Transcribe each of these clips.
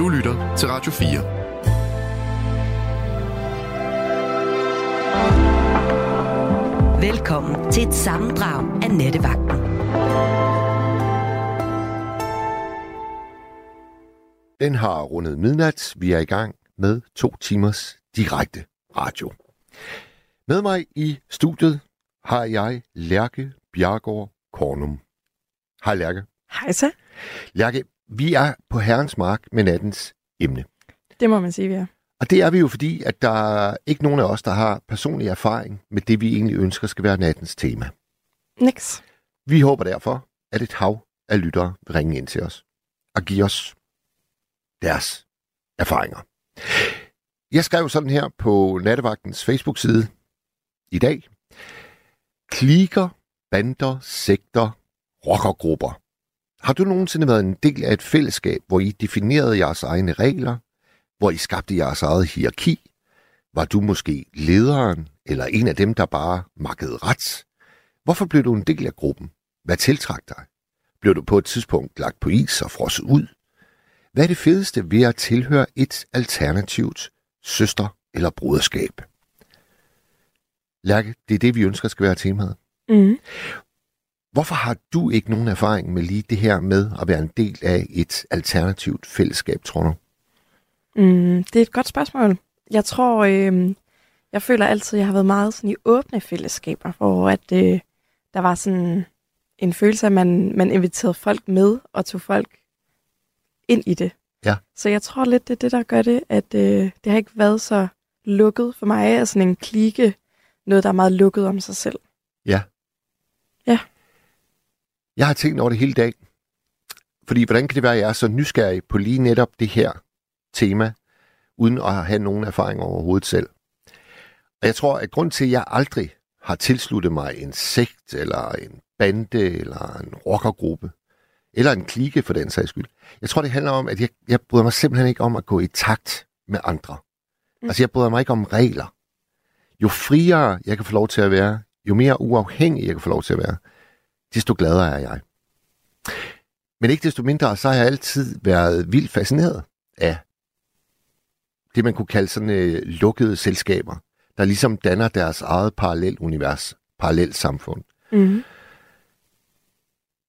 Du lytter til Radio 4. Velkommen til et sammendrag af Nettevagten. Den har rundet midnat. Vi er i gang med to timers direkte radio. Med mig i studiet har jeg Lærke Bjergård Kornum. Hej Lærke. Hej så. Lærke, vi er på Herrens Mark med nattens emne. Det må man sige, vi er. Og det er vi jo fordi, at der er ikke nogen af os, der har personlig erfaring med det, vi egentlig ønsker skal være nattens tema. Niks. Vi håber derfor, at et hav af lyttere vil ringe ind til os og give os deres erfaringer. Jeg skrev sådan her på Nattevagtens Facebook-side i dag. Kliker, bander, sekter, rockergrupper. Har du nogensinde været en del af et fællesskab, hvor I definerede jeres egne regler, hvor I skabte jeres eget hierarki? Var du måske lederen, eller en af dem, der bare makkede ret? Hvorfor blev du en del af gruppen? Hvad tiltrak dig? Blev du på et tidspunkt lagt på is og frosset ud? Hvad er det fedeste ved at tilhøre et alternativt søster- eller broderskab? Lærke, det er det, vi ønsker skal være temaet. Mm. Hvorfor har du ikke nogen erfaring med lige det her med at være en del af et alternativt fællesskab, tror du? Mm, det er et godt spørgsmål. Jeg tror, øh, jeg føler altid, at jeg har været meget sådan i åbne fællesskaber, hvor at, øh, der var sådan en følelse af, at man, man inviterede folk med og tog folk ind i det. Ja. Så jeg tror lidt, det er det, der gør det, at øh, det har ikke været så lukket for mig, af sådan en klike, noget, der er meget lukket om sig selv. Ja. Ja. Jeg har tænkt over det hele dag. Fordi hvordan kan det være, at jeg er så nysgerrig på lige netop det her tema, uden at have nogen erfaring overhovedet selv? Og jeg tror, at grund til, at jeg aldrig har tilsluttet mig en sekt, eller en bande, eller en rockergruppe, eller en klike for den sags skyld. Jeg tror, det handler om, at jeg, jeg bryder mig simpelthen ikke om at gå i takt med andre. Mm. Altså, jeg bryder mig ikke om regler. Jo friere jeg kan få lov til at være, jo mere uafhængig jeg kan få lov til at være, desto gladere er jeg. Men ikke desto mindre, så har jeg altid været vildt fascineret af det, man kunne kalde sådan øh, lukkede selskaber, der ligesom danner deres eget parallelt univers, parallelt samfund. Mm.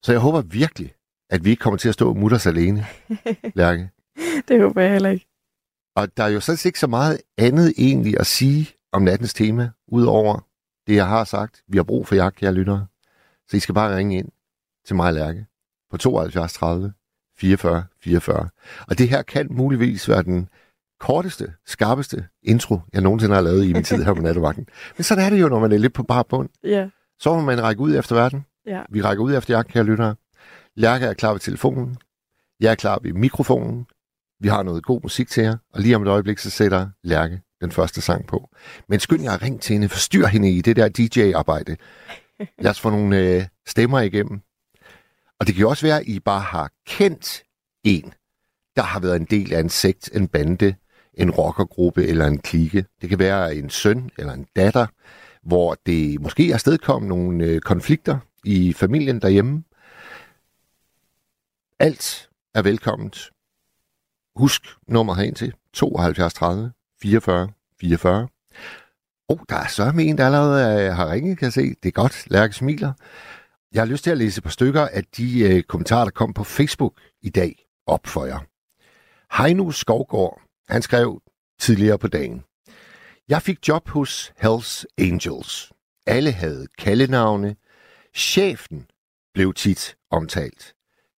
Så jeg håber virkelig, at vi ikke kommer til at stå mutters alene, Lærke. det håber jeg heller ikke. Og der er jo sådan ikke så meget andet egentlig at sige om nattens tema, udover det, jeg har sagt. Vi har brug for jer, kære lyttere. Så I skal bare ringe ind til mig, Lærke, på 72 30 44 44. Og det her kan muligvis være den korteste, skarpeste intro, jeg nogensinde har lavet i min tid her på nattevagten. Men sådan er det jo, når man er lidt på bar bund. Ja. Så må man række ud efter verden. Ja. Vi rækker ud efter jer, kære lyttere. Lærke er klar ved telefonen. Jeg er klar ved mikrofonen. Vi har noget god musik til jer. Og lige om et øjeblik, så sætter Lærke den første sang på. Men skynd jer at ringe til hende. Forstyr hende i det der DJ-arbejde. Lad os få nogle øh, stemmer igennem. Og det kan jo også være, at I bare har kendt en, der har været en del af en sekt, en bande, en rockergruppe eller en klike. Det kan være en søn eller en datter, hvor det måske er stedkommet nogle øh, konflikter i familien derhjemme. Alt er velkomment. Husk nummer herind til 72 30 44 44. Oh, der er så med en, der allerede øh, har ringet, kan jeg se. Det er godt. Lærke smiler. Jeg har lyst til at læse et par stykker af de øh, kommentarer, der kom på Facebook i dag op for jer. Heino Skovgård, han skrev tidligere på dagen. Jeg fik job hos Hells Angels. Alle havde kaldenavne. Chefen blev tit omtalt.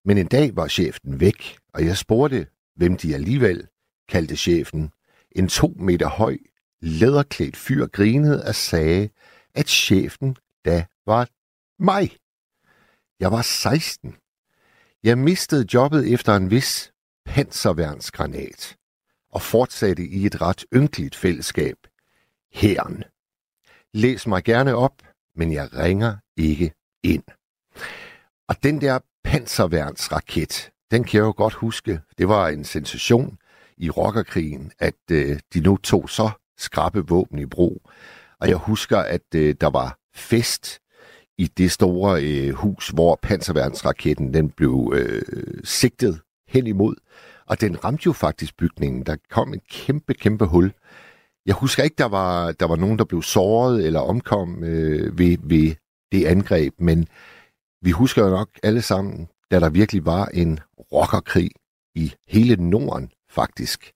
Men en dag var chefen væk, og jeg spurgte, hvem de alligevel kaldte chefen. En to meter høj, læderklædt fyr grinede og sagde, at chefen da var mig. Jeg var 16. Jeg mistede jobbet efter en vis panserværnsgranat og fortsatte i et ret ynkeligt fællesskab. Herren. Læs mig gerne op, men jeg ringer ikke ind. Og den der panserværnsraket, den kan jeg jo godt huske. Det var en sensation i rockerkrigen, at øh, de nu tog så skrappe våben i brug. Og jeg husker, at øh, der var fest i det store øh, hus, hvor panserværnsraketten den blev øh, sigtet hen imod. Og den ramte jo faktisk bygningen. Der kom et kæmpe, kæmpe hul. Jeg husker ikke, der var, der var nogen, der blev såret eller omkom øh, ved, ved det angreb, men vi husker jo nok alle sammen, da der virkelig var en rockerkrig i hele Norden, faktisk.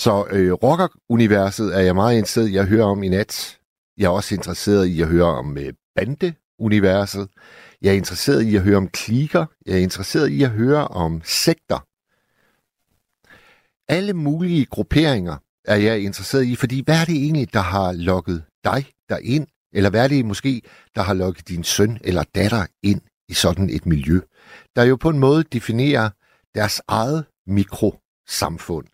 Så øh, rocker-universet er jeg meget interesseret i at høre om i nat. Jeg er også interesseret i at høre om øh, bande-universet. Jeg er interesseret i at høre om klikker. Jeg er interesseret i at høre om sekter. Alle mulige grupperinger er jeg interesseret i, fordi hvad er det egentlig, der har lukket dig derind? Eller hvad er det måske, der har lukket din søn eller datter ind i sådan et miljø, der jo på en måde definerer deres eget mikrosamfund?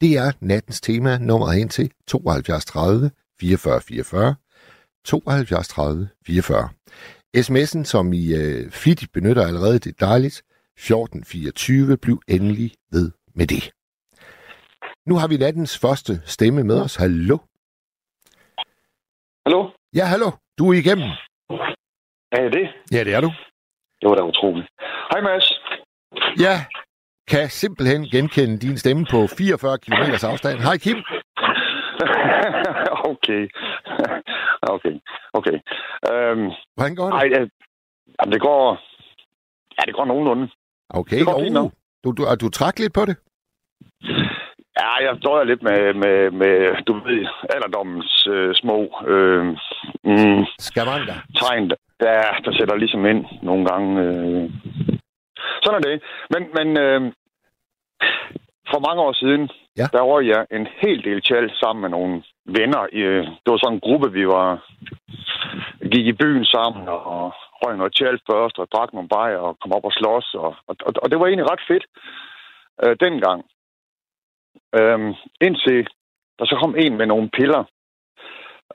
Det er nattens tema, nummer hen til 72 30 44 44. 72 30 44. SMS'en, som I øh, flittigt benytter allerede, det er dejligt. 1424, bliv endelig ved med det. Nu har vi nattens første stemme med os. Hallo? Hallo? Ja, hallo. Du er igennem. Er jeg det? Ja, det er du. Det var da utroligt. Hej Mads. Ja, kan simpelthen genkende din stemme på 44 km afstand. Hej Kim. okay. okay. Okay. Um, Hvordan går det? ej, øh, jamen, det går... Ja, det går nogenlunde. Okay, det går oh, nok. du, du, du trak lidt på det? Ja, jeg døjer lidt med, med, med du ved, alderdommens øh, små øh, mm, Skavanker. tegn, der, der sætter ligesom ind nogle gange. Øh. Sådan er det. Men, men øh, for mange år siden, Ja. der var jeg en hel del tjal sammen med nogle venner. Øh, det var sådan en gruppe, vi var gik i byen sammen og røg noget tjal først og drak nogle bajer og kom op og slås. Og, og, og, og det var egentlig ret fedt øh, dengang. Øhm, indtil der så kom en med nogle piller.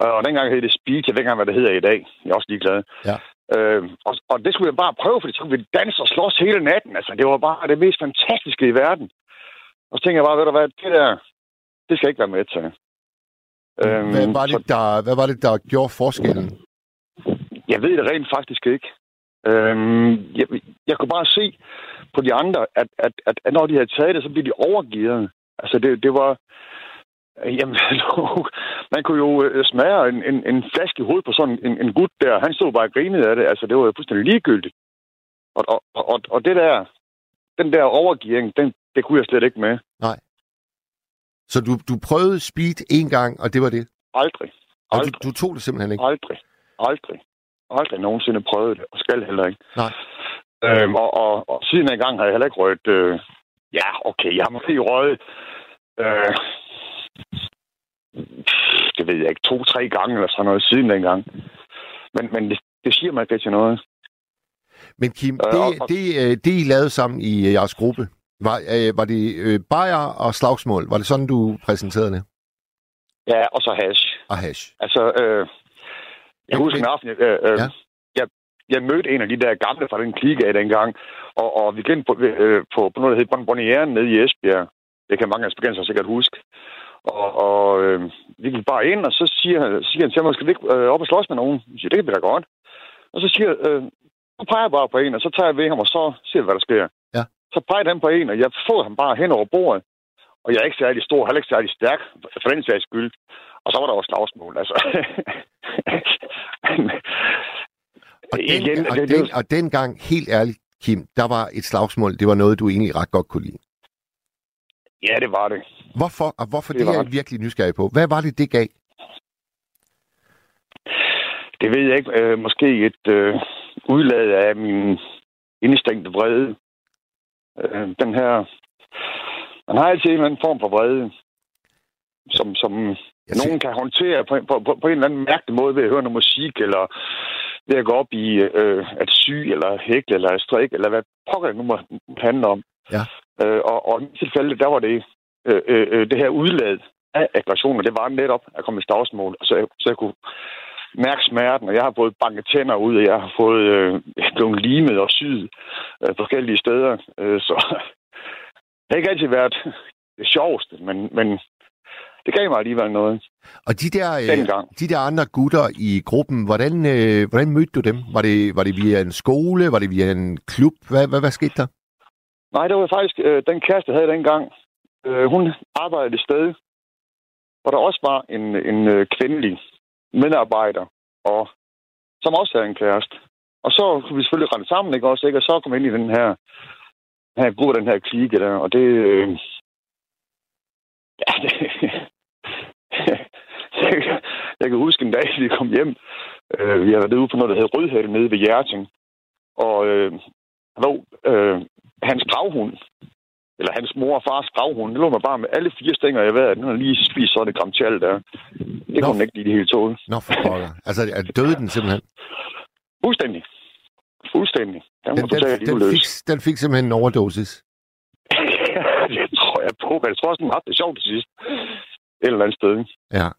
Øh, Og dengang hed det speed. Jeg ved ikke hvad det hedder i dag. Jeg er også ligeglad. Ja. Øh, og, og det skulle jeg bare prøve, fordi så kunne vi danse og slås hele natten. Altså, det var bare det mest fantastiske i verden. Og så tænkte jeg bare, ved du hvad, det der, det skal jeg ikke være med til. Øhm, Hvad var, så det, der, hvad var det, der gjorde forskellen? jeg ved det rent faktisk ikke. Øhm, jeg, jeg kunne bare se på de andre, at, at, at, at når de havde taget det, så blev de overgivet. Altså, det, det var... Jamen, man kunne jo øh, smage en, en, en flaske i hovedet på sådan en, en gut der. Han stod bare og grinede af det. Altså, det var jo fuldstændig ligegyldigt. Og, og, og, og det der, den der overgivning, den, det kunne jeg slet ikke med. Så du, du prøvede speed en gang, og det var det? Aldrig. Og Aldrig. du, du tog det simpelthen ikke? Aldrig. Aldrig. Aldrig nogensinde prøvet det, og skal heller ikke. Nej. Øhm, og, og, og siden en gang har jeg heller ikke røget... Øh, ja, okay, jeg har måske røget... Øh, det ved jeg ikke, to-tre gange eller sådan noget siden dengang. Men, men det, det siger mig ikke til noget. Men Kim, Øh, det, og- det, øh, det I lavede sammen i øh, jeres gruppe, var, øh, var det øh, bajer og slagsmål? Var det sådan, du præsenterede det? Ja, og så hash. Og hash? Altså, øh, jeg Men- husker en aften, øh, øh, Ja. jeg, jeg mødte en af de der gamle fra den klike af dengang, og, og vi gik på, øh, på, på noget, der hed Bonbonnieren nede i Esbjerg. Det kan mange af spagensere sikkert huske. Og, og øh, vi gik bare ind, og så siger, han- siger han til mig, skal vi ikke øh, op og slås med nogen? Jeg siger, det kan vi da godt. Og så siger jeg, øh, så peger jeg bare på en, og så tager jeg ved ham, og så ser vi, hvad der sker. Ja. Så peger han på en, og jeg får ham bare hen over bordet. Og jeg er ikke særlig stor, heller ikke særlig stærk, for den sags skyld. Og så var der også slagsmål, altså. Og, den, Igen, og, det- den, og dengang, helt ærligt, Kim, der var et slagsmål, det var noget, du egentlig ret godt kunne lide. Ja, det var det. Hvorfor? Og hvorfor det, Det er jeg virkelig nysgerrig på. Hvad var det, det gav? Det ved jeg ikke. Øh, måske et øh, udlad af min indestængte vrede. Øh, den her... Man har altid en eller anden form for vrede, som, som Jeg nogen kan håndtere på, på, på, på en eller anden mærkelig måde ved at høre noget musik, eller ved at gå op i øh, at sy, eller hækle, eller at strikke, eller hvad pokker det nu må handle om. Ja. Øh, og, og i mit tilfælde, der var det øh, øh, øh, det her udlad af aggressioner, det var netop at komme i slagsmål, så, jeg- så jeg kunne mærke smerten, og jeg har fået banket tænder ud, og jeg har fået øh, blevet limet og syet øh, forskellige steder. Øh, så det har ikke altid været det sjoveste, men, men det gav mig alligevel noget Og de der, øh, de der andre gutter i gruppen, hvordan, øh, hvordan mødte du dem? Var det, var det via en skole? Var det via en klub? Hvad, hvad, hvad skete der? Nej, det var faktisk øh, den kæreste, jeg havde dengang. Øh, hun arbejdede et sted, hvor der også var en, en øh, kvindelig medarbejder, og som også havde en kæreste. Og så kunne vi selvfølgelig rende sammen, ikke også, ikke? Og så kom ind i den her, den her gruppe, den her klike der, og det... Øh, ja, det, jeg, jeg kan huske en dag, vi kom hjem. Øh, vi har været ude på noget, der hedder Rødhæl nede ved Hjerting. Og øh, lå, øh, hans gravhund, eller hans mor og fars gravhund, det lå mig bare med alle fire stænger i vejret. Den har lige spist sådan et gram tjal der. Det kunne hun ikke lide det hele tåle. Nå, for pokker. Altså, er døde den simpelthen? Fuldstændig. Fuldstændig. Den, Den, den, den, fik, den fik simpelthen en overdosis. det tror jeg på, men jeg tror også, den har det sjovt til sidst. Et eller andet sted. Ja.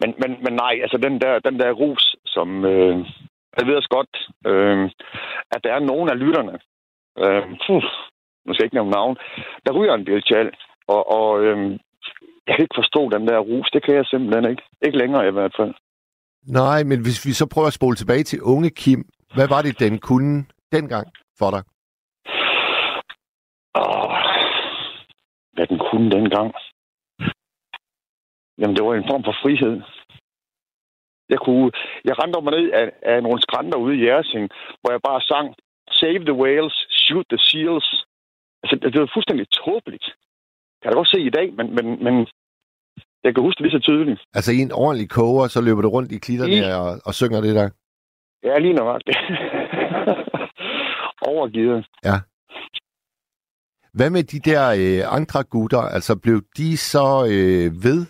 Men, men, men nej, altså den der, den der rus, som... Øh, jeg ved også godt, øh, at der er nogen af lytterne, øh, puh, nu skal jeg ikke nævne navn, der ryger en del tjal. Og, og øh, jeg kan ikke forstå den der rus. Det kan jeg simpelthen ikke. Ikke længere i hvert fald. Nej, men hvis vi så prøver at spole tilbage til unge Kim, hvad var det, den kunne dengang for dig? Åh, hvad den kunne dengang. Jamen, det var en form for frihed. Jeg kunne, jeg rendte mig ned af, af nogle skrænter ude i Jersing, hvor jeg bare sang Save the whales, shoot the seals. Altså, det, det var fuldstændig tåbeligt. Kan jeg godt se i dag, men, men, men jeg kan huske det lige så tydeligt. Altså i en ordentlig koger, så løber du rundt i klitterne I- og, og synger det der. Ja, lige nok. Overgivet. Hvad med de der øh, andre gutter? Altså blev de så øh, ved?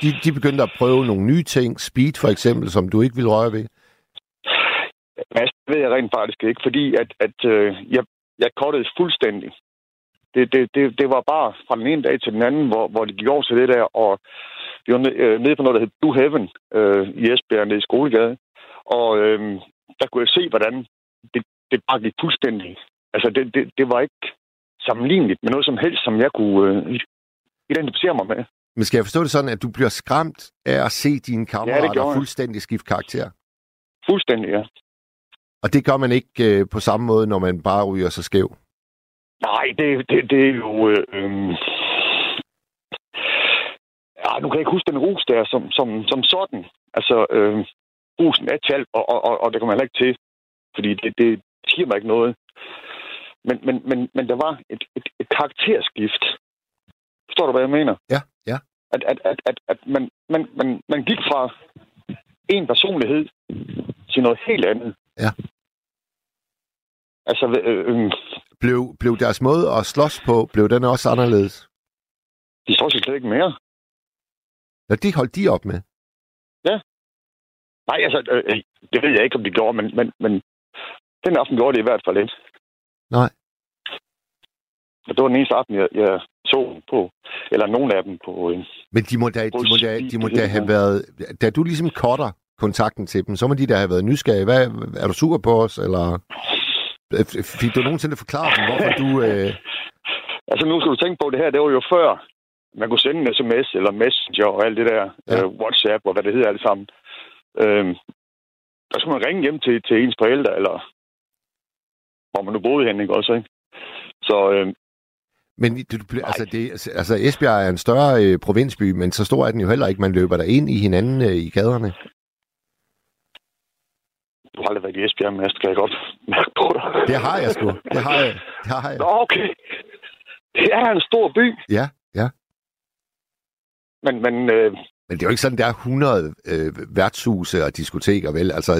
De, de begyndte at prøve nogle nye ting. Speed for eksempel, som du ikke ville røre ved. Mads, det ved jeg rent faktisk ikke, fordi at, at øh, jeg, jeg kottede fuldstændig. Det, det, det, det var bare fra den ene dag til den anden, hvor, hvor det gik over til det der, og vi var øh, nede på noget, der hed Blue Heaven øh, i Esbjerg, nede i Skolegade. Og øh, der kunne jeg se, hvordan det, det bare gik fuldstændig. Altså, det, det, det var ikke sammenligneligt med noget som helst, som jeg kunne øh, identificere mig med. Men skal jeg forstå det sådan, at du bliver skræmt af at se dine kammerater jeg. fuldstændig skifte karakter? Fuldstændig, ja. Og det gør man ikke øh, på samme måde, når man bare ryger sig skæv. Nej, det, det, det er jo... Øh, øh, ja, nu kan jeg ikke huske den rus der som, som, som sådan. Altså, øh, rusen er talt, og, og, og, og det kommer heller ikke til, fordi det, det siger mig ikke noget. Men, men, men, men der var et, et, et karakterskift. Forstår du, hvad jeg mener? Ja, ja. At, at, at, at, at man, man, man, man gik fra en personlighed til noget helt andet. Ja. Altså, øh, øh, Blev, blev deres måde at slås på, blev den også anderledes? de står sig slet ikke mere. Når det holdt de op med. Nej, altså, øh, øh, det ved jeg ikke, om de gjorde, men, men, men den aften gjorde det i hvert fald ikke. Nej. Og det var den eneste aften, jeg, jeg så på, eller nogen af dem på... Øh, Men de må da, de må da, de må da have været... Da du ligesom cutter kontakten til dem, så må de da have været nysgerrige. Hvad, er du sur på os, eller... Fik du nogensinde forklaret dem, hvorfor du... Øh... altså, nu skal du tænke på, det her, det var jo før, man kunne sende en sms eller messenger og alt det der, Ja. øh, WhatsApp og hvad det hedder alt sammen. Øh, der skulle man ringe hjem til, til ens forældre, eller hvor man nu boede hen, ikke også, ikke? Så øh, Men du, du, bliver- altså, det, altså, Esbjerg er en større øh, provinsby, men så stor er den jo heller ikke. Man løber der ind i hinanden øh, i gaderne. du har aldrig været i Esbjerg, Mads, kan jeg godt mærke på dig. Det har jeg sgu. Det har jeg. Det har jeg. Nå, okay. Det er en stor by, Ja, ja. men, men øh, Men det er jo ikke sådan, der er 100 øh, værtshuse og diskoteker, vel? Altså,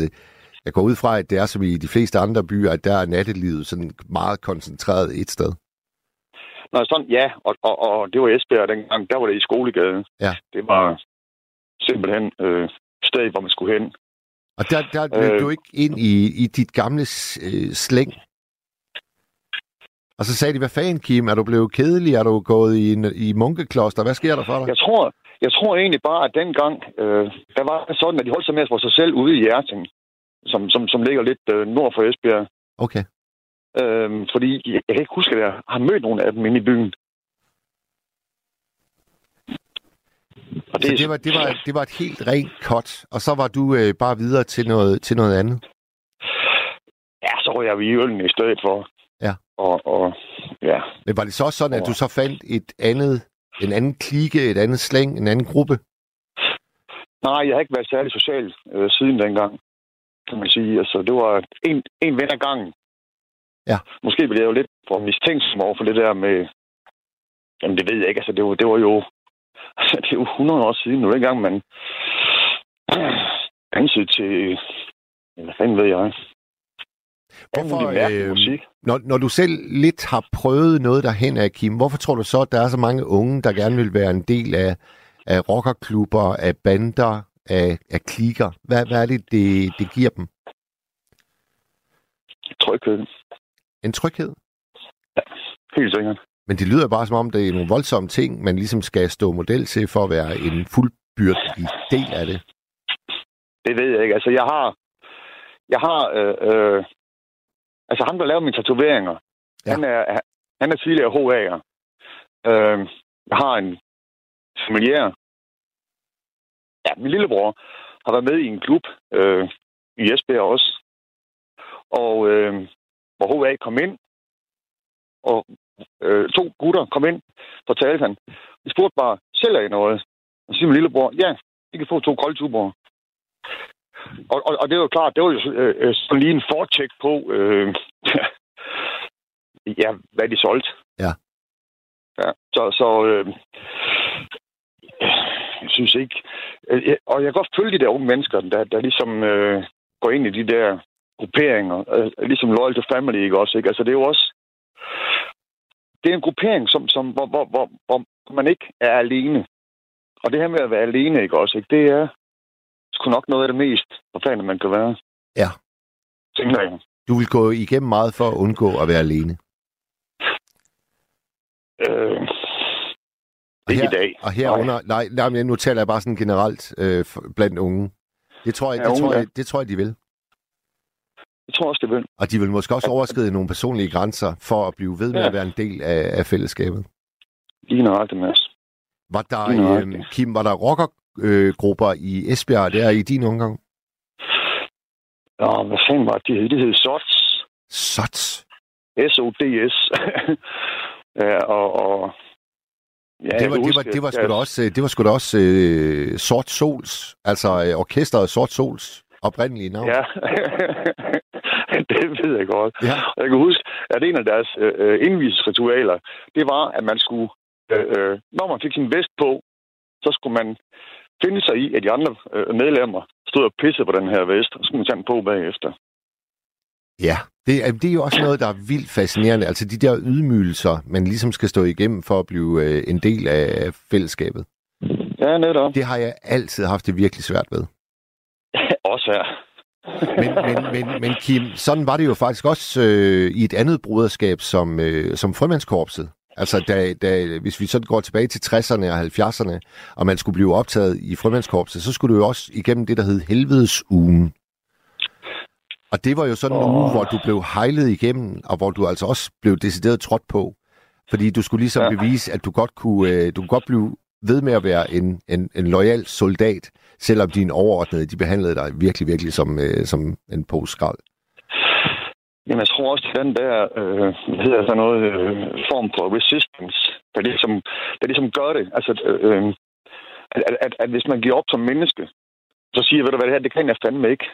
jeg går ud fra, at det er som i de fleste andre byer, at der er nattelivet sådan meget koncentreret et sted. Nå, sådan, ja, og, og, og det var Esbjerg dengang, der var det i skolegade. Ja. Det var simpelthen øh, stedet, hvor man skulle hen. Og der, der løb Øh. du ikke ind i, i dit gamle øh, slæng. Og så sagde de, hvad fanden, Kim, er du blevet kedelig? Er du gået i, en, i munkekloster? Hvad sker der for dig? Jeg tror, jeg tror egentlig bare, at dengang, øh, der var det sådan, at de holdt sig med for sig selv ude i Hjerting, som, som, som ligger lidt øh, nord for Esbjerg. Okay. Øh, fordi jeg, kan ikke huske, at jeg har mødt nogle af dem inde i byen. Og Så det var, det, var, det var et helt rent cut, og så var du øh, bare videre til noget, til noget andet. Ja, så røg jeg i øllen i stedet for. Ja. Og, og ja, Men var det så sådan, at du så fandt et andet, en anden klike, et andet slæng, en anden gruppe? nej, jeg har ikke været særlig social øh, siden dengang, kan man sige. Altså, det var en, en ven ad gangen. Ja. Måske blev jeg jo lidt for mistænksom over for det der med... Jamen, det ved jeg ikke. Altså, det var, det var jo... Altså, det er jo 100 år siden nu, dengang man dansede til... Hvad fanden ved jeg? Hvorfor, øh, musik. når, når du selv lidt har prøvet noget derhen af, Kim, hvorfor tror du så, at der er så mange unge, der gerne vil være en del af, af rockerklubber, af bander, af, af klikker? Hvad, hvad er det, det, det giver dem? Tryghed. En tryghed? Helt sikkert. Men det lyder bare som om, det er nogle voldsomme ting, man ligesom skal stå model til for at være en fuldbyrdig del af det. Det ved jeg ikke. Altså, jeg har... Jeg har... Øh, øh, altså, ham, der laver mine tatoveringer, Ja. ja. han, er, han er tidligere HA'er. Øh, jeg har en familiær... Ja, min lillebror har været med i en klub øh, i Esbjerg også. Og øh, hvor HA kom ind, og øh, to gutter kom ind, fortalte han. De spurgte bare, sælger I noget? Og så siger min lillebror, ja, I kan få to koldtuber. Og, og, og det var klart, det var jo øh, sådan lige en fortjek på, øh, ja, hvad de solgte. Ja. Ja, så, så øh, jeg synes ikke... Øh, og jeg kan godt følge de der unge mennesker, der, der ligesom øh, går ind i de der grupperinger, øh, ligesom Loyal to Family, ikke også? Ikke? Altså, det er jo også... Det er en gruppering, som, som, hvor, hvor, hvor, hvor man ikke er alene. Og det her med at være alene, ikke også? Ikke? Det er sgu nok noget af det mest forfærdende, man kan være. Ja. Tænker jeg. Du vil gå igennem meget for at undgå at være alene. Øh, Og ikke her, i dag. Og herunder, nej, nej, men nu taler jeg bare sådan generelt øh, blandt unge. Det tror, jeg, Ja, det, unge, tror ja. jeg, det tror jeg, de vil. Jeg tror også, det vil. Og de vil måske også overskride nogle personlige grænser for at blive ved med Ja. at være en del af, af fællesskabet. Lige nøjagtigt, Mads. Var der, øh. Kim, var der rockergrupper øh, i Esbjerg der i din omgang? Nå, hvad fanden var det? Det hed SOTS. Sots. S-O-D-S. ja, og, og Ja, det, var, det, var, det var sgu da også, øh, det var sgu da også øh, Sort Sols, altså øh, orkestret Sort Sols oprindelige navn. Ja, det ved jeg godt. ja. Og Jeg kan huske, at en af deres øh, indvisningsritualer, det var, at man skulle, øh, øh, når man fik sin vest på, så skulle man finde sig i, at de andre øh, medlemmer stod og pissede på den her vest, og så skulle man tage den på bagefter. Ja, det er, det er jo også noget, der er vildt fascinerende. Altså de der ydmygelser, man ligesom skal stå igennem for at blive øh, en del af fællesskabet. Ja, netop. Det har jeg altid haft det virkelig svært ved. Også her. Men, men, men, men Kim, sådan var det jo faktisk også øh, i et andet bruderskab som, øh, som frømandskorpset. Altså, da, da, hvis vi sådan går tilbage til 60'erne og 70'erne, og man skulle blive optaget i frømandskorpset, så skulle du jo også igennem det, der hed helvedesugen. Og det var jo sådan en Åh. uge, hvor du blev hejlet igennem, og hvor du altså også blev decideret trådt på. Fordi du skulle ligesom. Ja. bevise, at du godt kunne, øh, du kunne godt blive ved med at være en, en, en lojal soldat, selvom dine overordnede, de behandlede dig virkelig, virkelig som, øh, som en pose skrald. Jamen, jeg tror også, at den der, øh, hedder sådan noget, øh, form for resistance, der ligesom, der ligesom gør det. Altså, øh, øh, at, at, at, at hvis man giver op som menneske, så siger jeg, ved du hvad, det her, det kan jeg fandme ikke.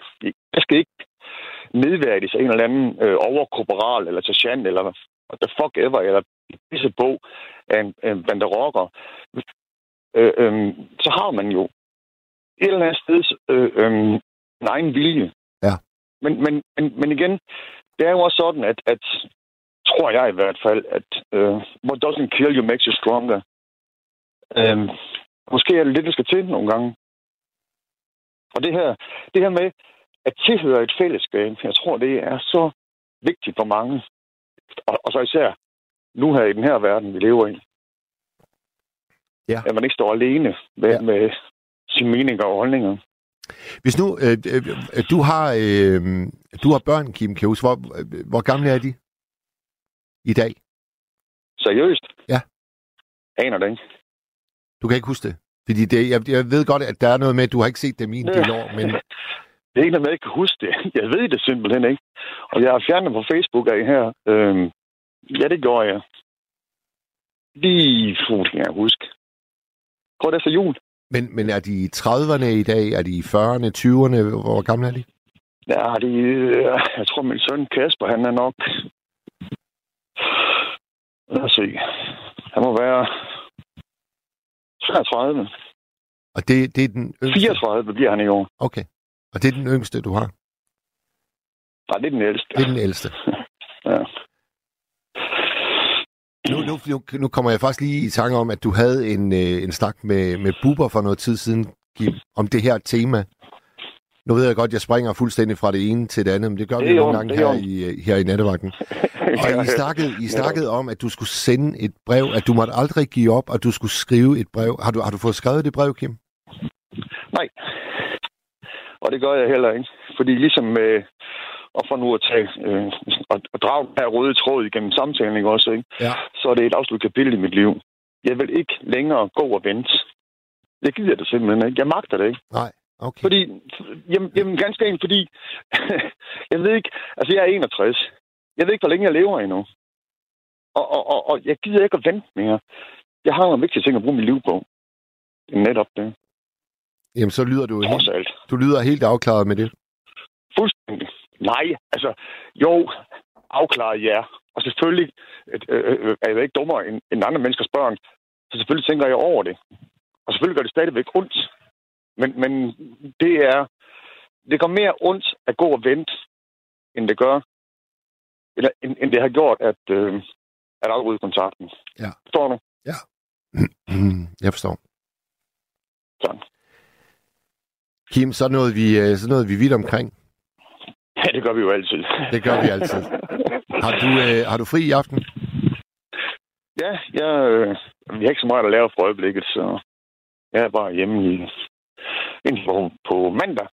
Jeg skal ikke nedværdiges af en eller anden øh, overkorporal, eller sergeant, eller what the fuck ever, eller pisse på af en, en bande rocker. Øh, øh, så har man jo et eller andet sted øh, øh, en egen vilje. Ja. Men, men, men, men igen, det er jo også sådan, at, at tror jeg i hvert fald, at uh, what doesn't kill you makes you stronger. Um, måske er det lidt, der skal til nogle gange. Og det her, det her med at tilhøre et fællesskab, jeg tror, det er så vigtigt for mange. Og, og så især nu her i den her verden, vi lever i. Ja. At man ikke står alene med, ja. med sine meninger og holdninger. Hvis nu, øh, øh, du har øh, du har børn, Kim Kjus, hvor, øh, hvor gamle er de i dag? Seriøst? Ja. Aner det ikke. Du kan ikke huske det? Fordi det, jeg, jeg ved godt, at der er noget med, at du har ikke set dem i en del år, men Det er ikke noget med, at jeg ikke kan huske det. Jeg ved det simpelthen ikke. Og jeg har fjernet på Facebook af her. Øhm, Ja, det gjorde jeg. Lige fuld, kan jeg huske. Kort efter jul. Men, men er de i 30'erne i dag? Er de i 40'erne, 20'erne? Hvor gamle er de? Ja, de, øh, jeg tror, min søn Kasper, han er nok... Lad os se. Han må være 33. Og det, det er den yngste? 34 bliver han i år. Okay. Og det er den yngste, du har? Nej, det er den ældste. Det er den ældste. ja. Nu, nu, nu kommer jeg faktisk lige i tanke om, at du havde en, øh, en snak med, med Buber for noget tid siden, Kim, om det her tema. Nu ved jeg godt, at jeg springer fuldstændig fra det ene til det andet, men det gør det vi nogle gange her i, her i nattevagten. Og I snakkede, I snakkede om, at du skulle sende et brev, at du måtte aldrig give op, og du skulle skrive et brev. Har du, har du fået skrevet det brev, Kim? Nej. Og det gør jeg heller ikke. Fordi ligesom med, og for nu at tage øh, og, og drage den her røde tråd igennem samtalen, ikke også, ikke? Ja. så er det et afslut kapitel i mit liv. Jeg vil ikke længere gå og vente. Jeg gider det simpelthen ikke. Jeg magter det ikke. Nej, okay. Fordi, jamen, jamen ganske enkelt, fordi, jeg ved ikke, altså jeg er 61. Jeg ved ikke, hvor længe jeg lever endnu. Og, og, og, og jeg gider ikke at vente mere. Jeg har nogle vigtige ting at bruge mit liv på. Det er netop det. Jamen, så lyder du helt, du lyder helt afklaret med det. Fuldstændig. Nej, altså, jo, afklaret ja. Og selvfølgelig øh, øh, er jeg ikke dummere end, end andre menneskers børn. Så selvfølgelig tænker jeg over det. Og selvfølgelig gør det stadigvæk ondt. Men, men det er... Det går mere ondt at gå og vente, end det gør... Eller, end, end det har gjort at, øh, at afbryde kontakten. Ja. Forstår du? jeg forstår. Sådan. Kim, så nåede vi, øh, så nåede vi vidt omkring. Ja, det gør vi jo altid. Det gør vi altid. Har du, øh, har du fri i aften? Ja, jeg, øh, vi har ikke så meget at lave for øjeblikket, så jeg er bare hjemme i, indtil på, på mandag.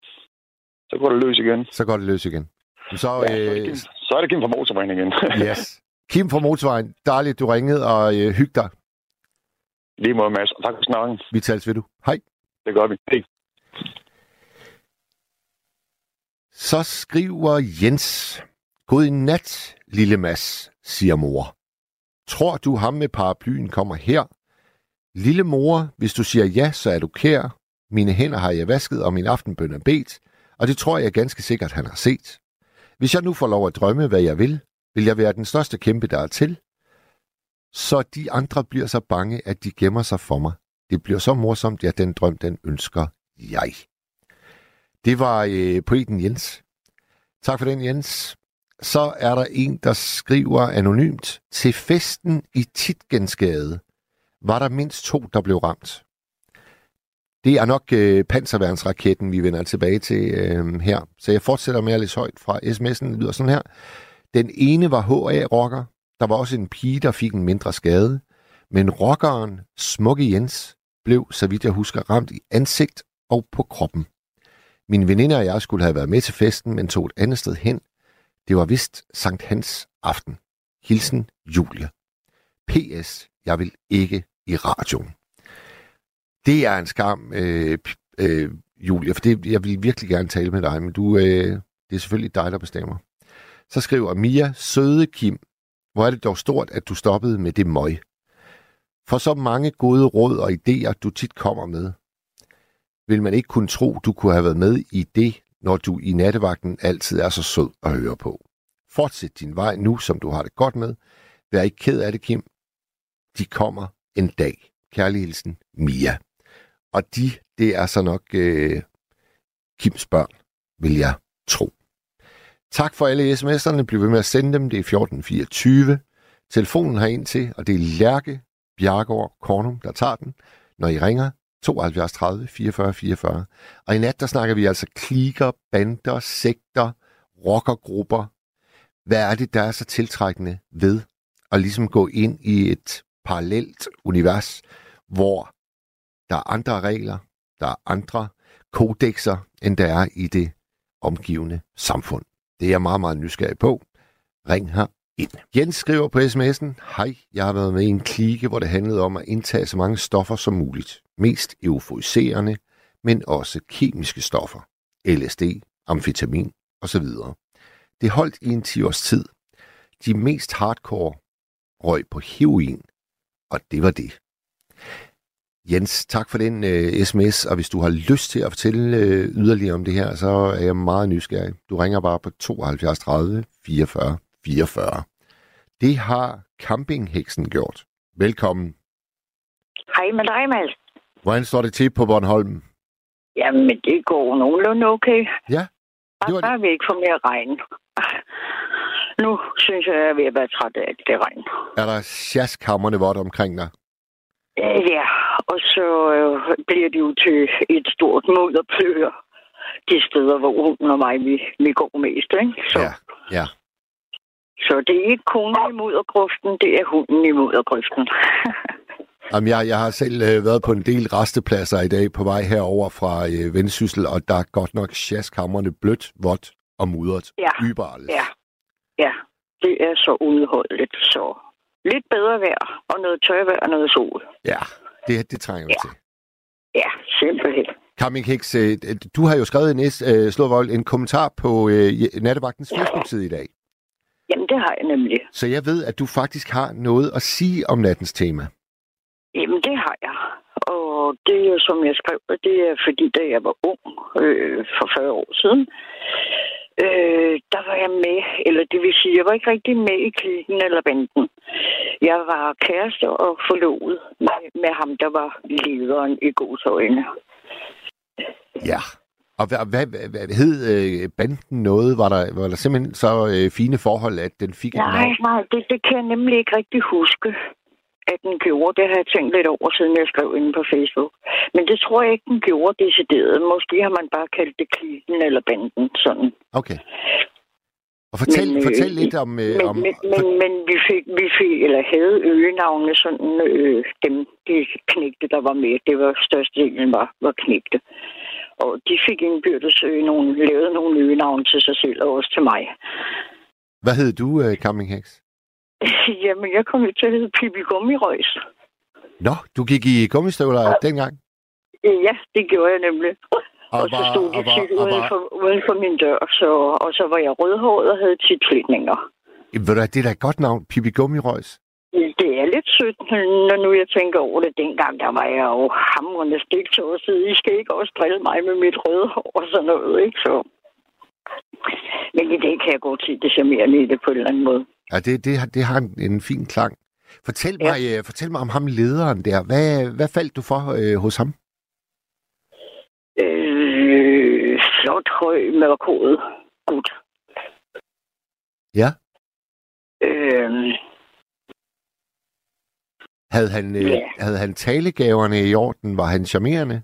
Så går det løs igen. Så går det løs igen. Så, Ja, så, er det øh, Kim, så er det Kim fra motorvejen igen. yes. Kim fra Motorvejen, dejligt, du ringede, og øh, hyg dig. Lige måde, Mads. Tak for snakken. Vi tales ved du. Hej. Det gør vi. Hej. Så skriver Jens. God nat, lille Mads, siger mor. Tror du ham med paraplyen kommer her? Lille mor, hvis du siger ja, så er du kær. Mine hænder har jeg vasket, og min aftenbøn er bedt, og det tror jeg ganske sikkert, han har set. Hvis jeg nu får lov at drømme, hvad jeg vil, vil jeg være den største kæmpe, der er til. Så de andre bliver så bange, at de gemmer sig for mig. Det bliver så morsomt, ja, den drøm, den ønsker jeg. Det var øh, poeten Jens. Tak for den, Jens. Så er der en, der skriver anonymt. Til festen i Titgensgade var der mindst to, der blev ramt. Det er nok øh, panserværnsraketten, vi vender tilbage til øh, her. Så jeg fortsætter med at læse højt fra sms'en. Det lyder sådan her. Den ene var HA-rocker. Der var også en pige, der fik en mindre skade. Men rockeren, Smukke Jens, blev, så vidt jeg husker, ramt i ansigt og på kroppen. Min veninde og jeg skulle have været med til festen, men tog et andet sted hen. Det var vist Sankt Hans aften. Hilsen Julie. P.S. Jeg vil ikke i radioen. Det er en skam, øh, øh, Julie, for det, jeg vil virkelig gerne tale med dig, men du, øh, det er selvfølgelig dig, der bestemmer. Så skriver Mia, søde Kim, hvor er det dog stort, at du stoppede med det møg. For så mange gode råd og idéer, du tit kommer med, vil man ikke kunne tro, du kunne have været med i det, når du i nattevagten altid er så sød at høre på. Fortsæt din vej nu, som du har det godt med. Vær ikke ked af det, Kim. De kommer en dag. Kærlig hilsen, Mia. Og de, det er så nok øh, Kims børn, vil jeg tro. Tak for alle sms'erne. Bliv ved med at sende dem. Det er 1424. Telefonen har ind til, og det er Lærke Bjergård Kornum, der tager den, når I ringer 72 30 44 44. Og i nat, der snakker vi altså klikker, bander, sekter, rockergrupper. Hvad er det, der er så tiltrækkende ved at ligesom gå ind i et parallelt univers, hvor der er andre regler, der er andre kodexer, end der er i det omgivende samfund. Det er jeg meget, meget nysgerrig på. Ring her ind. Jens skriver på sms'en, Hej, jeg har været med i en klike, hvor det handlede om at indtage så mange stoffer som muligt. Mest euforiserende, men også kemiske stoffer. LSD, amfetamin osv. Det holdt i en 10 års tid. De mest hardcore røg på heroin. Og det var det. Jens, tak for den øh, sms, og hvis du har lyst til at fortælle øh, yderligere om det her, så er jeg meget nysgerrig. Du ringer bare på 72 30 44 44. Det har campingheksen gjort. Velkommen. Hej med dig, Mads. Hvordan står det til på Bornholm? Jamen, det går nogenlunde okay. Ja, det var Bare, bare vi ikke får mere regn. Nu synes jeg, jeg er ved at være træt af det regn. Er der sjaskammerne vådt omkring dig? Øh, Ja, og så øh, bliver det jo til et stort mudderpløer. De steder, hvor hunden og mig, vi, vi går mest, ikke? Så, Ja, ja. Så det er ikke konen i muddergrøften, det er hunden i muddergrøften. Jamen, jeg, jeg har selv øh, været på en del restepladser i dag på vej herover fra øh, Vendsyssel, og der er godt nok sjaskammerne blødt, vådt og mudret. Ja, ja. ja, det er så udholdeligt, så lidt bedre vejr, og noget tørvejr og noget sol. ja det, det trænger vi Ja. til. Ja, simpelthen. Coming Hicks, øh, du har jo skrevet en, øh, Slåvold, en kommentar på øh, Nattevagtens Facebook-side i dag. Jamen, det har jeg nemlig. Så jeg ved, at du faktisk har noget at sige om nattens tema. Jamen, det har jeg. Og det er, som jeg skrev, det er fordi, da jeg var ung, øh, for 40 år siden, øh, der var jeg med, eller det vil sige, jeg var ikke rigtig med i klikken eller banden. Jeg var kæreste og forlovet med, med ham, der var lederen i godsøjne. Ja. Og hvad, hvad, hvad, hed øh, banden noget? Var der, var der simpelthen så øh, fine forhold, at den fik et Nej, navn? nej, det, det kan jeg nemlig ikke rigtig huske, at den gjorde. Det har jeg tænkt lidt over, siden jeg skrev inde på Facebook. Men det tror jeg ikke, den gjorde decideret. Måske har man bare kaldt det klikken eller banden, sådan. Okay. Og fortæl, Men, øh, fortæl lidt om... Øh, Men, om men, men, men vi, fik, vi fik, eller havde øgenavne, sådan øh, dem, de knægte, der var med. Det var størstedelen var, var knægte. Og de fik indbyrdes nogle, lavet nogle øgenavne til sig selv og også til mig. hvad hed du, øh, Coming Hicks? Jamen, jeg kom jo til at hedde Pippi Gummirøjs. Nå, du gik i gummistøvler dengang? Ja, det gjorde jeg nemlig. Og, og så stod de tit uden, for, uden for min dør, så, og så var jeg rødhåret og havde tit flætninger. Ved du det er da et godt navn, Pippi Gummirøjs. Det er lidt sødt, når nu jeg tænker over det. Dengang, der var jeg jo hamrende stik til at sige, I skal ikke også drille mig med mit røde hår og sådan noget, ikke? Så... Men i det kan jeg godt se det charmerende i det på en eller anden måde. Ja, det, det, har- det har en, en fin klang. Fortæl, Ja. mig, øh, fortæl mig om ham lederen der. Hvad, hvad faldt du for øh, hos ham? Øh, flot, høj, mørkhåret gut. Ja. Øh, Havde han, øh, Ja. havde han talegaverne i orden? Var han charmerende?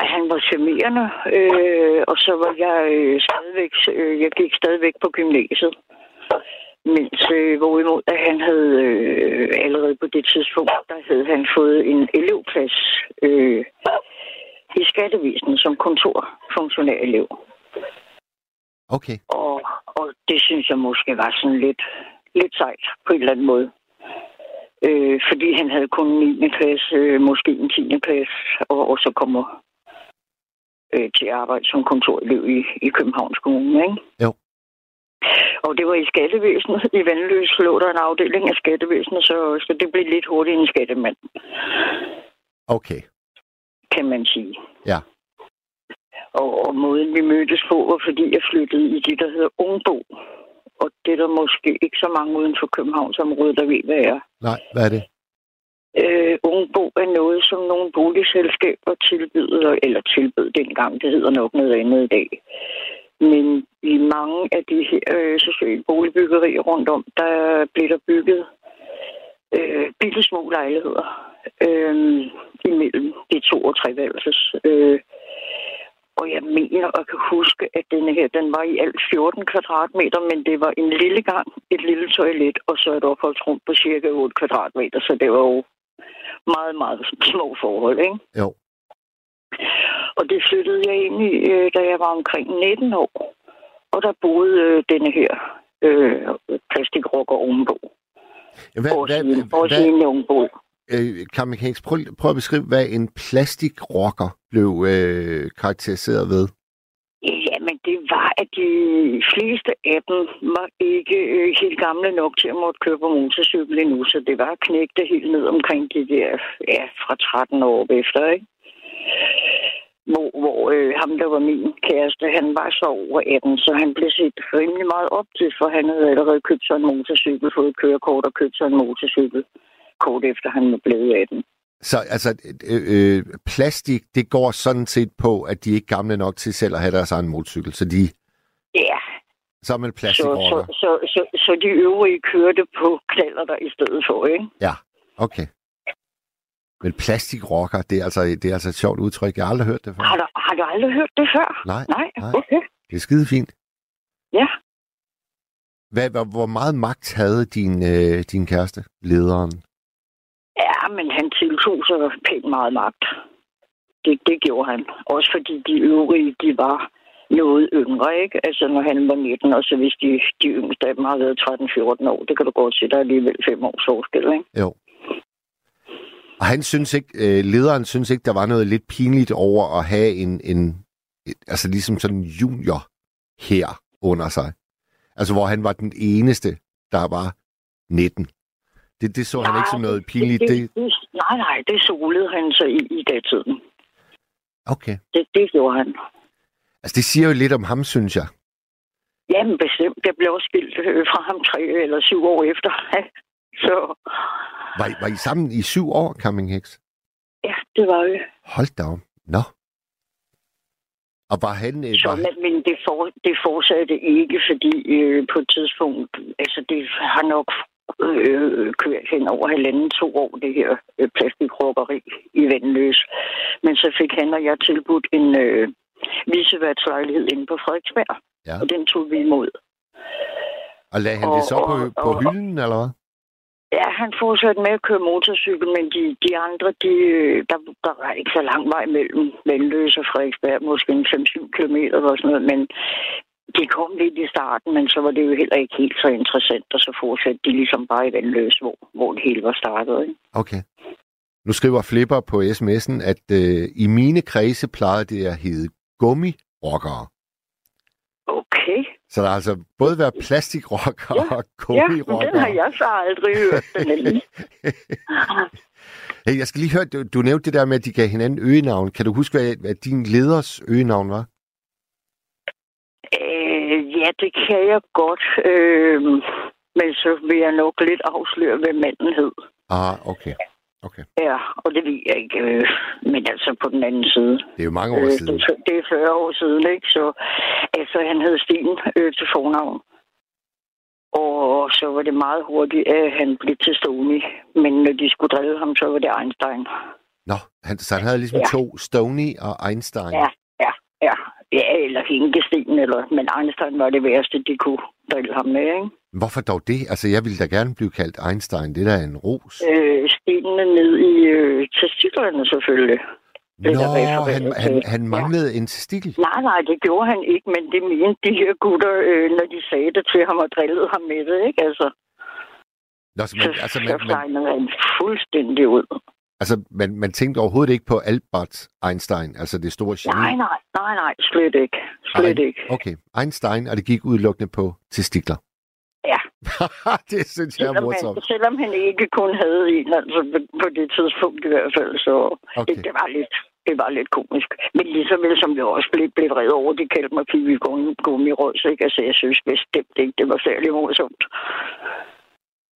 Ej, han var charmerende, øh, og så var jeg øh, stadigvæk, øh, jeg gik stadigvæk på gymnasiet. Mens øh, hvorimod, at han havde øh, allerede på det tidspunkt, der havde han fået en elevplads øh, i skattevæsenet som kontorfunktionærelev. Okay. Og, og det synes jeg måske var sådan lidt, lidt sejt på en eller anden måde. Øh, fordi han havde kun 9. klasse, øh, måske en 10. klasse, og, og så kommer øh, til arbejde som kontorelev i, i Københavns Kommune, ikke? Jo. Og det var i skattevæsenet. I Vandløs lå der en afdeling af skattevæsenet, så, så det blev lidt hurtigt en skattemand, Okay. kan man sige. Ja. Og, og måden, vi mødtes på, var fordi jeg flyttede i det, der hedder Ungbo. Og det er der måske ikke så mange uden for Københavnsområdet, der ved, hvad er. Nej, hvad er det? Øh, Ungbo er noget, som nogle boligselskaber tilbyder, eller tilbød dengang, det hedder nok noget andet i dag. Men i mange af de her øh, sociale boligbyggerier rundt om, der bliver der bygget øh, bitte små lejligheder øh, imellem de to og tre værelses. Øh, og jeg mener og kan huske, at denne her, den var i alt 14 kvadratmeter, men det var en lille gang, et lille toilet, og så et opholdsrum på cirka 8 kvadratmeter, så det var jo meget, meget små forhold, ikke? Jo. Og det flyttede jeg ind i, øh, da jeg var omkring 19 år. Og der boede øh, denne her øh, plastikrokker ovenpå. Hvad, hvad, hvad, ovenpå øh, kan man prøv, prøv at beskrive, hvad en plastikrocker blev øh, karakteriseret ved? Jamen, det var at de fleste af dem var ikke øh, helt gamle nok til at måtte køre på motorcykel endnu, så det var knægte helt ned omkring de der, ja, fra 13 år efter, ikke? Hvor, hvor øh, ham, der var min kæreste, han var så over 18, så han blev set rimelig meget op til, for han havde allerede købt sig en motorcykel, fået kørekort og købt sig en motorcykel kort efter han var blevet 18. Så altså, øh, øh, plastik, det går sådan set på, at de ikke er gamle nok til selv at have deres egen motorcykel, så de... Ja. Så er man Så, plastikrocker. så, så, så, så de øvrige kørte på knaller der i stedet for, ikke? Ja, okay. Men plastikrocker, det er, altså, det er altså et sjovt udtryk. Jeg har aldrig hørt det før. Har du, har du aldrig hørt det før? Nej, Nej, nej. okay. Det er skide fint. Ja. Hvad, hvor, hvor meget magt havde din, øh, din kæreste, lederen? Ja, men han tiltog sig pænt meget magt. Det, det gjorde han. Også fordi de øvrige, de var noget yngre, ikke? Altså, når han var 19, og så hvis de, de yngste af dem har været 13-14 år, det kan du godt se, der er alligevel fem års forskel, ikke? Jo. Og han synes ikke, øh, lederen synes ikke, der var noget lidt pinligt over at have en, en et, altså ligesom sådan en junior her under sig. Altså, hvor han var den eneste, der var 19. Det, det så han ikke som noget pinligt. Det, Det, det, nej, nej, det solede han sig i, i datiden. okay. Det, det gjorde han. Altså, det siger jo lidt om ham, synes jeg. Jamen bestemt. Jeg blev også skilt øh, fra ham tre eller syv år efter. Så Var, I- var I sammen i syv år, Coming Hicks? ja, det var jo. Hold da om. Nå. Og var han... øh, Så, Var, men, men det, for, det fortsatte ikke, fordi øh, på et tidspunkt, altså det har nok øh, kørt hen over halvanden to år, det her øh, plastikrokkeri i Vandløs. Men så fik han og jeg tilbudt en øh, viseværtslejlighed inde på Frederiksberg, Ja. og den tog vi imod. og lagde han det så på, og- på og- hylden, eller hvad? Ja, han fortsatte med at køre motorcykel, men de, de andre, de, øh, der, der var ikke så lang vej mellem Vandløs og Frederiksberg, måske en 5-7 kilometer eller sådan noget, men de kom lidt i starten, men så var det jo heller ikke helt så interessant, og så fortsatte de ligesom bare i Vandløs, hvor, hvor det hele var startet. Ikke? Okay. Nu skriver Flipper på sms'en, at øh, i mine kredse plejede det at hedde gummirockere. Okay, Så der er altså både være plastikrockere Ja, og ja, gummirockere. den har jeg så aldrig hørt, den hey, jeg skal lige høre, du, du nævnte det der med, at de gav hinanden øgenavn. Kan du huske, hvad, hvad din leders øgenavn var? Ja, det kan jeg godt, øh, men så vil jeg nok lidt afsløre, hvad manden hed. Ah, okay. Okay. Ja, og det ved jeg ikke. Øh, men altså på den anden side. Det er jo mange år Øh, siden. det, det er 40 år siden, ikke? Så altså, han hed Sten øh, til fornavn. Og så var det meget hurtigt, at han blev til Stony. Men når de skulle drille ham, så var det Einstein. Nå, han, så han havde ligesom Ja. to, Stony og Einstein. Ja, ja, ja. Ja, eller Hinkesten, eller... Men Einstein var det værste, de kunne drille ham med, ikke? Hvorfor dog det? Altså, jeg ville da gerne blive kaldt Einstein. Det er da en ros. Øh, stenene ned i øh, testiklerne selvfølgelig. Nå, det er der han, han, han Ja. manglede en testikel. Nej, nej, det gjorde han ikke, men det mente de her gutter, øh, når de sagde det til ham og drillede ham med det, ikke? Altså, Nå, så så, man, altså, så man, man, flegnede han fuldstændig ud. altså man, man tænkte overhovedet ikke på Albert Einstein, altså det store geni. Nej, nej, nej, nej, slet ikke. Slet ikke. Okay, Einstein, og det gik udelukkende på testikler. Ja. det synes jeg er Selvom morsomt. han, selvom han ikke kun havde en, altså på, på det tidspunkt i hvert fald, så Okay. det, det, var lidt, det var lidt komisk. Men ligesom vel som vi også blev, blev vred over, det kaldte mig Kiwi Gummirøds, ikke? Altså, jeg synes bestemt ikke, det var særlig morsomt.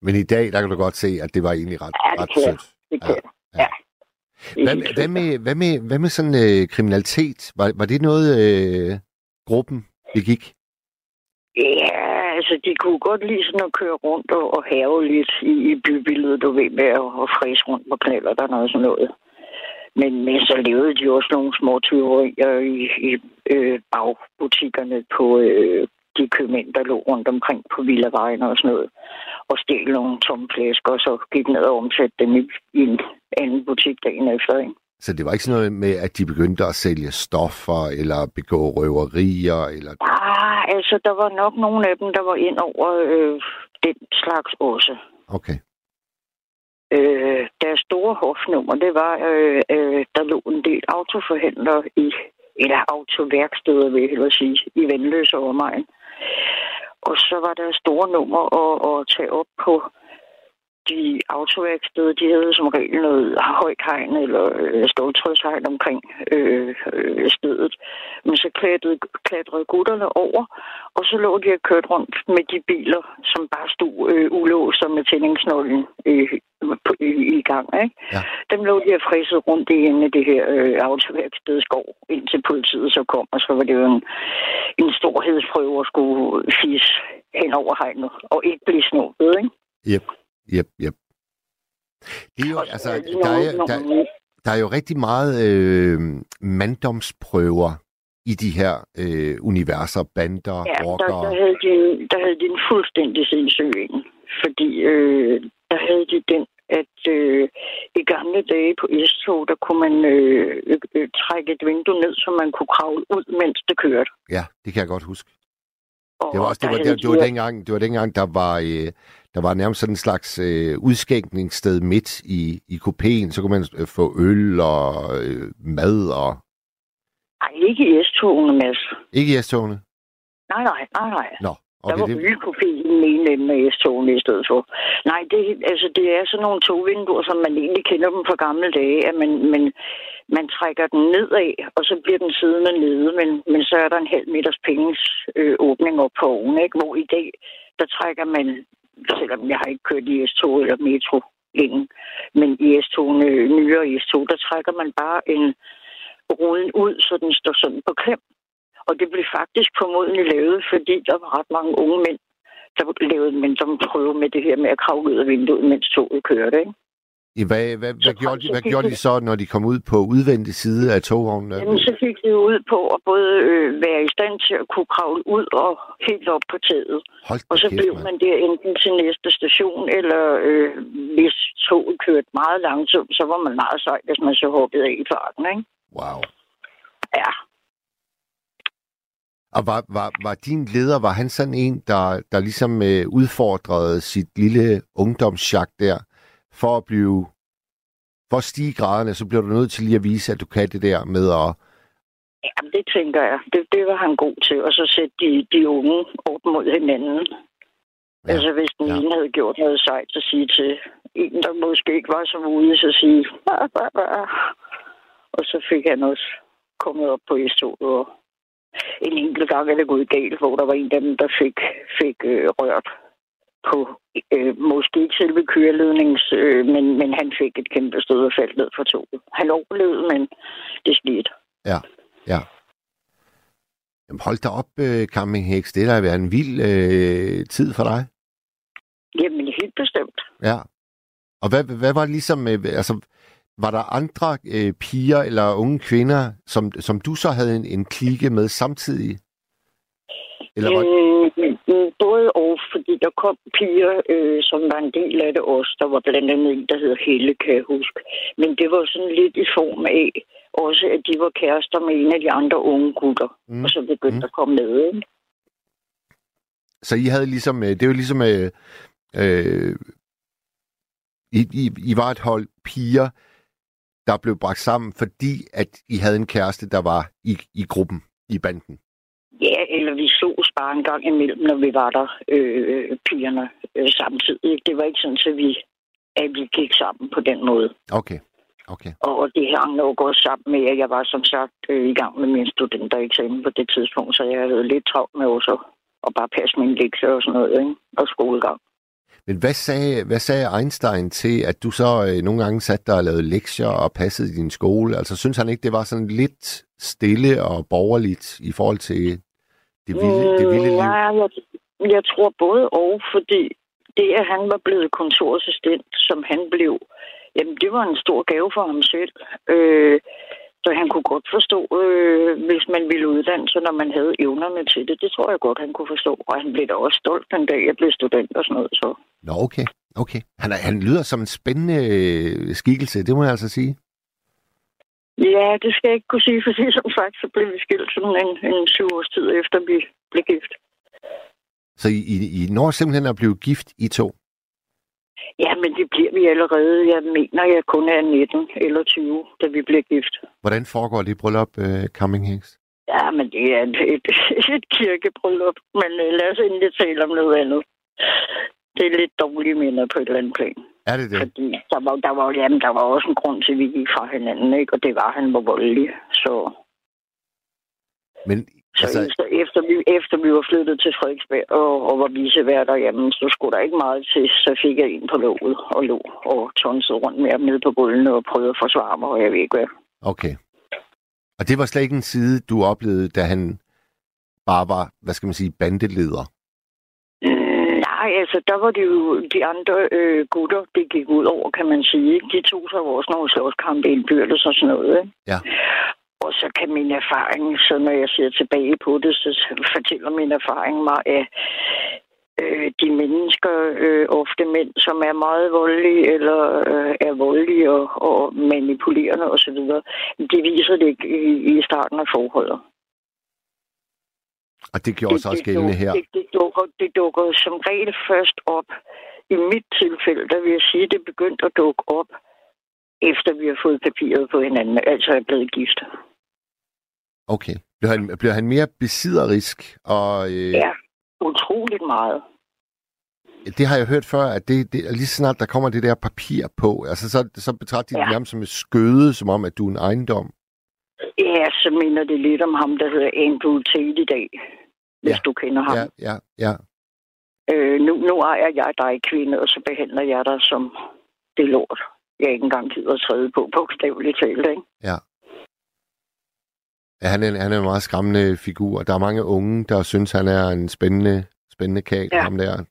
Men i dag, der kan du godt se, at det var egentlig ret, Ja, det ret jeg. sødt. Det kan jeg. ja. Ja. Hvad, helt hvad, med, hvad, med, hvad med sådan øh, kriminalitet? Var, var det noget, øh, gruppen begik? Ja, altså, de kunne godt lide sådan at køre rundt og, og have lidt i, i bybilledet, du ved, med at, at fræse rundt på knaller, der noget sådan noget. Men, men så levede de også nogle små tyverier i, i øh, bagbutikkerne på øh, de købmænd, der lå rundt omkring på Villavejen og sådan noget. Og stjal nogle tomme flasker, og så gik ned og omsatte dem i, i en anden butik dagen efter. Ikke? Så det var ikke sådan noget med, at de begyndte at sælge stoffer, eller begå røverier, eller... Ah, altså, der var nok nogle af dem, der var ind over øh, den slags også. Okay. Øh, deres store hofnummer, det var, øh, øh, der lå en del autoforhandlere i eller autoværksteder, vil jeg hellere sige, i Vandløs og omegn. Og så var der store nummer at, at tage op på de autoværksteder, de havde som regel noget højkhegn eller øh, ståltrådshegn omkring øh, øh, stedet. Men så klatrede, klatrede gutterne over, og så lå de og kørte rundt med de biler, som bare stod øh, ulåst med tændingsnålen øh, på, i, i gang. Ikke? Ja. Dem lå de og fræset rundt i inde af det her øh, autoværksted skov, indtil politiet så kom, og så var det jo en, en storhedsprøve at skulle fise hen over hegnet, og ikke blive snuppet, ikke? Yep, yep, yep. Det er jo, altså, der er, der, der er jo rigtig meget øh, manddomsprøver i de her øh, universer, bander, Ja, der, rockere. der, havde de, der havde de en fuldstændig sindssyg en. Fordi øh, der havde de den, at øh, i gamle dage på S-tog, der kunne man øh, øh, øh, trække et vindue ned, så man kunne kravle ud, mens det kørte. Ja, det kan jeg godt huske. Og Det var også det der var, det, det var de- dengang, det var dengang der var øh, der var nærmest sådan en slags øh, udskænkningssted midt i i kupéen, så kunne man øh, få øl og øh, mad og Nej, ikke i S-togene, Mads. ikke i S-togene. Nej, nej, nej, nej. Nå, Okay, der var det, ølkopé i ene ende af S-togene i stedet for. Nej, det, altså, det er sådan nogle togvinduer, som man egentlig kender dem fra gamle dage, at man, man, man trækker den nedad, og så bliver den siddende nede, men, men så er der en halv meters penges øh, åbning op på oven, ikke? hvor i dag, der trækker man, selvom jeg har ikke kørt i S2 eller metro længe, men i S2, nyere S2, der trækker man bare en ruden ud, så den står sådan på klem. Og det blev faktisk formodentlig lavet, fordi der var ret mange unge mænd, der lavede men som prøve med det her med at kravle ud af vinduet, mens toget kørte. Ikke? I hvad, hvad, hvad, gjorde de, hvad gjorde de så, når de kom ud på udvendig side af togvognen? Jamen, så fik de ud på at både øh, være i stand til at kunne kravle ud og helt op på taget. Hold Og så kæft, blev mand. man der enten til næste station, eller øh, hvis toget kørte meget langsomt, så var man meget sej, hvis man så hoppede af i farten. Ikke? Wow. Ja, Og var, var, var din leder, var han sådan en, der, der ligesom øh, udfordrede sit lille ungdomsjak der, for at blive, for at stige graderne, så bliver du nødt til lige at vise, at du kan det der med at, Jamen, det tænker jeg. Det, det var han god til. Og så sætte de, de unge op mod hinanden. Ja. Altså, hvis den Ja. ene havde gjort noget sejt, så sige til en, der måske ikke var så ude, så sige... "Ah, ah, ah." Og så fik han også kommet op på S-toget. Og en enkelt gang er det gået galt, hvor der var en af dem, der fik, fik øh, rørt på, øh, måske ikke selve kørelednings, øh, men, men han fik et kæmpe stød og faldt ned fra toget. Han overlevede, men det skete. jamen hold da op, øh, Camping Heks, det har været en vild øh, tid for dig. Jamen, helt bestemt. Ja. Og hvad, hvad var det ligesom, øh, altså, var der andre øh, piger eller unge kvinder, som, som du så havde en, en klike med samtidig? Eller var, Øh, fordi der kom piger, øh, som var en del af det også. Der var blandt andet en, der hed Helle, kan jeg huske. Men det var sådan lidt i form af også, at de var kærester med en af de andre unge gutter. Mm. Og så begyndte Mm. mm. at komme med. Ikke? Så I havde ligesom, øh, det var ligesom, øh, øh, I, I, I var et hold piger, der blev bragt sammen, fordi at I havde en kæreste, der var i, i gruppen, i banden. Ja, eller vi så bare en gang imellem, når vi var der, øh, pigerne øh, samtidig. Det var ikke sådan, at vi, at vi gik sammen på den måde. Okay, okay. Og det hang nok også sammen med, at jeg var som sagt øh, i gang med min studentereksamen på det tidspunkt, så jeg havde lidt travlt med også at bare passe mine lektier og sådan noget, ikke? og skolegang. Men hvad sagde, hvad sagde Einstein til, at du så øh, nogle gange satte dig og lavede lektier og passede i din skole? Altså, synes han ikke, det var sådan lidt stille og borgerligt i forhold til det vilde, det vilde Mm, liv? Nej, jeg, jeg tror både og, fordi det, at han var blevet kontorassistent, som han blev, jamen det var en stor gave for ham selv. Øh, så han kunne godt forstå, øh, hvis man ville uddanne sig, når man havde evnerne til det. Det tror jeg godt, han kunne forstå. Og han blev da også stolt den dag, jeg blev student og sådan noget. Så. Nå, okay. okay. Han, er, han lyder som en spændende øh, skikkelse, det må jeg altså sige. Ja, det skal jeg ikke kunne sige, fordi som sagt, så blev vi skilt sådan en, en syv års tid efter, vi blev gift. Så I, I, I når simpelthen at blive gift, I to? Ja, men det bliver vi allerede. Jeg mener, jeg kun er 19 eller 20, da vi bliver gift. Hvordan foregår det bryllup, uh, Coming Hicks? Ja, men det er et, et, et kirkebryllup. Men uh, lad os endelig tale om noget andet. Det er lidt dårlige minder på et eller andet plan. Er det det? Fordi der var, der, var, jamen, der var også en grund til, at vi gik fra hinanden, ikke? og det var, at han var voldelig. Så, Men så altså, efter, efter, vi, efter vi var flyttet til Frederiksberg og, og var viseværter, jamen, så skulle der ikke meget til. Så fik jeg en på låget og lå og tonsede rundt med ham nede på gulvene og prøvede at forsvare mig, og jeg ved ikke hvad. okay. Og det var slet ikke en side, du oplevede, da han bare var, hvad skal man sige, bandeleder? Nej, altså, der var det jo de andre øh, gutter, det gik ud over, kan man sige. De tog sig også nogle slåskampe indbyrdes og sådan noget. Ikke? Ja. Og så kan min erfaring, så når jeg ser tilbage på det, så fortæller min erfaring mig, at øh, de mennesker, øh, ofte mænd, som er meget voldelige eller øh, er voldelige og, og manipulerende osv., de viser det ikke i, i starten af forholdet. Og det gjorde sig også gældende her. Det, det, dukker, det dukker som regel først op. I mit tilfælde, der vil jeg sige, at det begyndte at dukke op, efter vi har fået papiret på hinanden, altså er blevet gift. Okay. Blev han, blev han mere besidderisk? Og, øh, Ja, utroligt meget. Det har jeg hørt før, at det, det, lige så snart der kommer det der papir på, altså så, så betragter de det Ja. nærmest som et skøde, som om, at du er en ejendom. Ja, så minder det lidt om ham, der hedder Andrew Tate i dag, hvis Ja. du kender ham. Ja, ja, ja. Øh, nu, nu ejer jeg dig, kvinde, og så behandler jeg dig som det lort, jeg ikke engang gider at træde på, bogstaveligt talt, ikke? ja. Ja, han er, han er en meget skræmmende figur. Der er mange unge, der synes, han er en spændende, spændende kag, ja. Ja. ham der,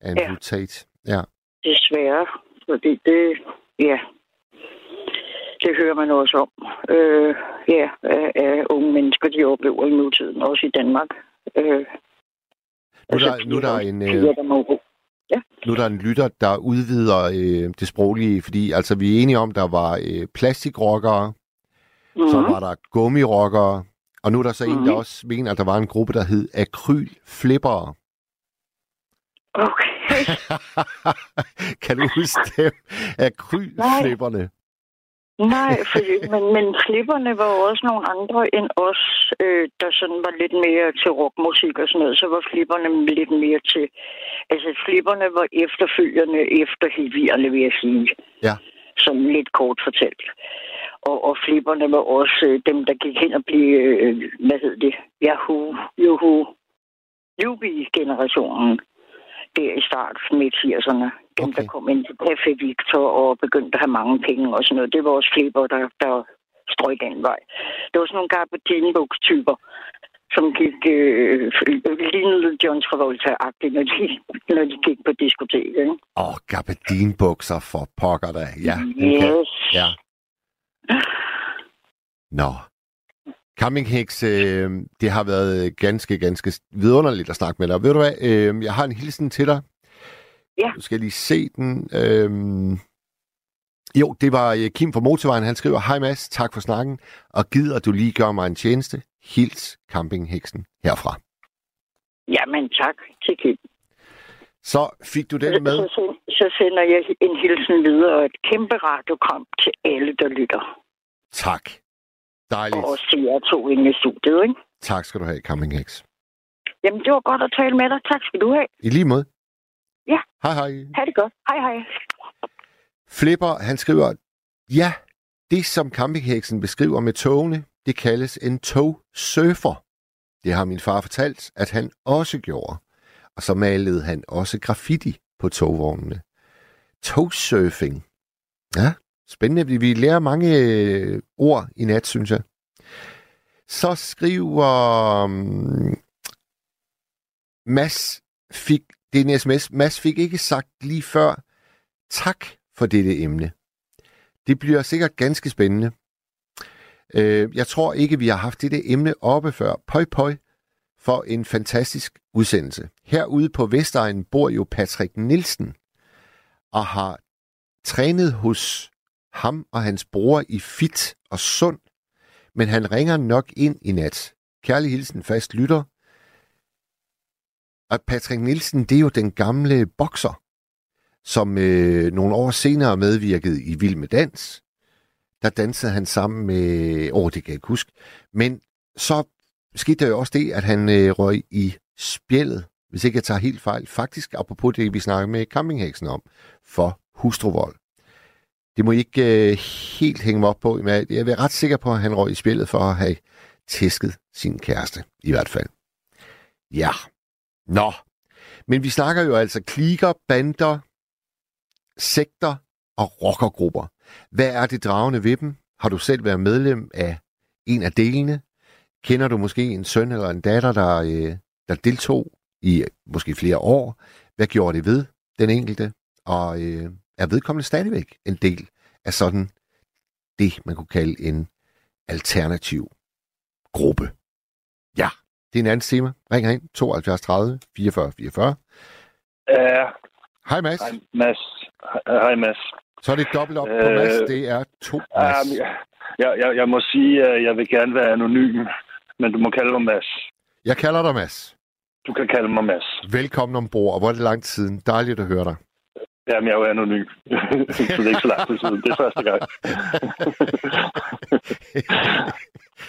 Andrew ja. Tate. Ja. Desværre, fordi det, ja, det hører man også om. Øh, ja, af, unge mennesker, de oplever i nutiden, også i Danmark. Øh, Nu er der, nu er der en, øh, piger, der må nu er der en lytter, der udvider øh, det sproglige, fordi altså, vi er enige om, der var øh, plastikrockere, mm. så Mhm. var der gummirockere, og nu er der så mm. en, der Mhm. også mener, at der var en gruppe, der hed akrylflippere. Okay. kan du huske dem? Akrylflipperne. Nej, fordi, men, men flipperne var også nogle andre end os, øh, der sådan var lidt mere til rockmusik og sådan noget. Så var flipperne lidt mere til... Altså, flipperne var efterfølgende efter hivierne, vil jeg sige. Ja. Som lidt kort fortalt. Og, og flipperne var også øh, dem, der gik hen og blev... Øh, hvad hed det? Yahoo, Juhu, Jubi-generationen. Der i start midt 80'erne. Dem, Okay. der kom ind til Café Victor og begyndte at have mange penge og sådan noget. Det var også flipper, der, der strøg den vej. Det var sådan nogle Gabardine-typer, som gik øh, lignede John Travolta-agtigt, når de, når de gik på diskoteket. Åh, oh, gabardinbukser for pokker da. Ja, okay. yes. ja. Nå. Coming Hicks, øh, det har været ganske, ganske vidunderligt at snakke med dig. Ved du hvad, øh, jeg har en hilsen til dig. Ja. Du skal lige se den. Øh, jo, det var øh, Kim fra Motorvejen. Han skriver, Hej Mads, tak for snakken, og gider du lige gøre mig en tjeneste? Hils campingheksen herfra. Jamen tak til Kim. Så fik du den med. Så, så, så sender jeg en hilsen videre og et kæmpe radiokram til alle, der lytter. Tak. Dejligt. Og også til jer to inde i studiet, ikke? Tak skal du have, Camping Hicks. Jamen, det var godt at tale med dig. Tak skal du have. I lige måde. Ja. Hej hej. Ha' det godt. Hej, hej. Flipper, han skriver, ja, det som campingheksen beskriver med togene, det kaldes en togsurfer. Det har min far fortalt, at han også gjorde. Og så malede han også graffiti på togvognene. Togsurfing. Ja, spændende. Vi- Vi lærer mange øh, ord i nat, synes jeg. Så skriver um, Mads fik, det er en sms, Mads fik ikke sagt lige før, tak for dette emne. Det bliver sikkert ganske spændende. Øh, jeg tror ikke, vi har haft dette emne oppe før. Pøj, pøj for en fantastisk udsendelse. Herude på Vestegnen bor jo Patrick Nielsen og har trænet hos ham og hans bror i fit og sund, men han ringer nok ind i nat. Kærlig hilsen, fast lytter. Og Patrick Nielsen, det er jo den gamle bokser, som øh, nogle år senere medvirkede i Vild med Dans. Der dansede han sammen med... Åh, oh, det kan jeg ikke huske. Men så skete der jo også det, at han øh, røg i spjældet, hvis ikke jeg tager helt fejl. Faktisk, apropos det, vi snakkede med campingheksen om, for hustruvold. Det må I ikke øh, helt hænge mig op på, men jeg er ret sikker på, at han røg i spillet for at have tæsket sin kæreste, i hvert fald. Ja. Nå. Men vi snakker jo altså kliker, bander, sekter og rockergrupper. Hvad er det dragende ved dem? Har du selv været medlem af en af delene? Kender du måske en søn eller en datter, der, øh, der deltog i måske flere år? Hvad gjorde det ved den enkelte? Og øh, er vedkommende stadigvæk en del af sådan det, man kunne kalde en alternativ gruppe. Ja, det er en anden stemme. Ring ind 72 30 44 44. Ja. Hej Mads. Hej Mads. Hej Mads. Så er det dobbelt op på Mads. Det er to Mads. Ja, jeg, jeg, jeg må sige, at jeg vil gerne være anonym, men du må kalde mig Mads. Jeg kalder dig Mads. Du kan kalde mig Mads. Velkommen ombord, og hvor er det lang tid siden. Dejligt at høre dig. Jamen, jeg er jo anonym. så det er ikke så lang tid siden. Det er første gang.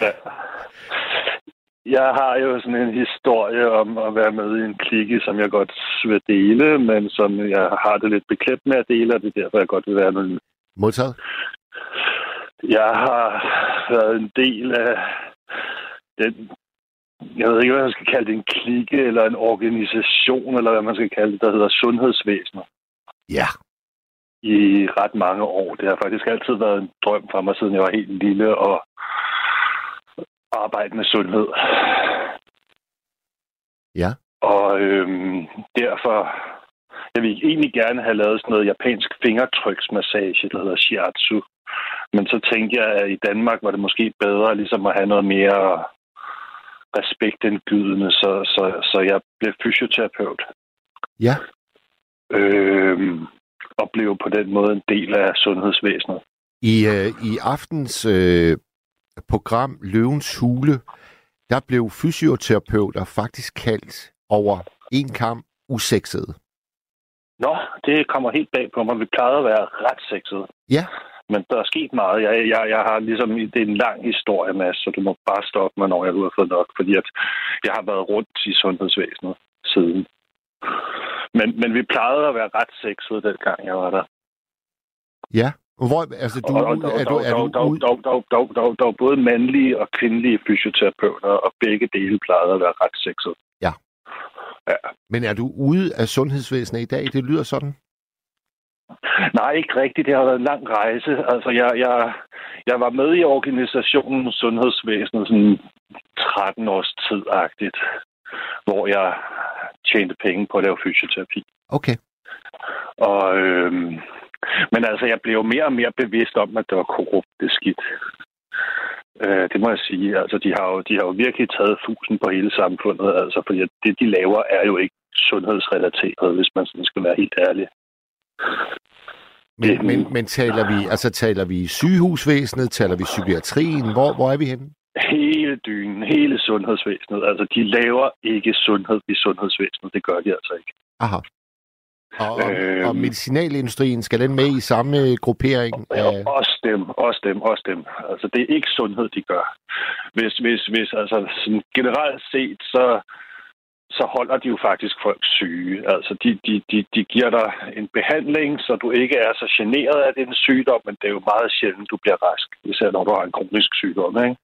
ja. Jeg har jo sådan en historie om at være med i en klikke, som jeg godt vil dele, men som jeg har det lidt beklemt med at dele, og det er derfor, jeg godt vil være anonym. Modtaget. Jeg har været en del af den jeg ved ikke, hvad man skal kalde det, en klikke eller en organisation, eller hvad man skal kalde det, der hedder sundhedsvæsenet. Ja. I ret mange år. Det har faktisk altid været en drøm for mig, siden jeg var helt lille, og arbejde med sundhed. Ja. Og øhm, derfor, jeg vil egentlig gerne have lavet sådan noget japansk fingertryksmassage, der hedder shiatsu. Men så tænkte jeg, at i Danmark var det måske bedre ligesom at have noget mere respektindgydende, så, så, så jeg blev fysioterapeut. Ja. Øhm, og blev på den måde en del af sundhedsvæsenet. I, øh, i aftens øh, program Løvens Hule, der blev fysioterapeuter faktisk kaldt over en kamp usekset. Nå, det kommer helt bag på mig. Vi plejede at være ret sexet. Ja. Men der er sket meget. Jeg, jeg, jeg har ligesom, det er en lang historie, Mads, så du må bare stoppe mig, når jeg har fået nok, fordi at jeg har været rundt i sundhedsvæsenet siden. Men, men vi plejede at være ret sexede, dengang jeg var der. Ja, hvor, altså du, og, og, er du, er du dog, dog, dog, dog, dog, dog, både mandlige og kvindelige fysioterapeuter, og begge dele plejede at være ret sexede. Ja. Ja. Men er du ude af sundhedsvæsenet i dag? Det lyder sådan. Nej, ikke rigtigt. Det har været en lang rejse. Altså, jeg, jeg, jeg var med i organisationen Sundhedsvæsenet sådan 13 års tid-agtigt, hvor jeg tjente penge på at lave fysioterapi. Okay. Og, øhm, men altså, jeg blev mere og mere bevidst om, at det var korrupt, det skidt. Øh, det må jeg sige. Altså, de har, jo, de har jo virkelig taget fusen på hele samfundet, altså, fordi det, de laver, er jo ikke sundhedsrelateret, hvis man sådan skal være helt ærlig. Men, men, men taler vi altså taler vi sygehusvæsenet, taler vi psykiatrien, hvor, hvor er vi henne? Hele dynen, hele sundhedsvæsenet. Altså, de laver ikke sundhed i sundhedsvæsenet. Det gør de altså ikke. Aha. Og, øhm, og medicinalindustrien, skal den med i samme gruppering? Ja, også dem, også dem, også dem. Altså, det er ikke sundhed, de gør. Hvis, hvis, hvis altså, sådan generelt set, så så holder de jo faktisk folk syge. Altså, de, de, de, de giver dig en behandling, så du ikke er så generet af den sygdom, men det er jo meget sjældent, du bliver rask, især når du har en kronisk sygdom, ikke?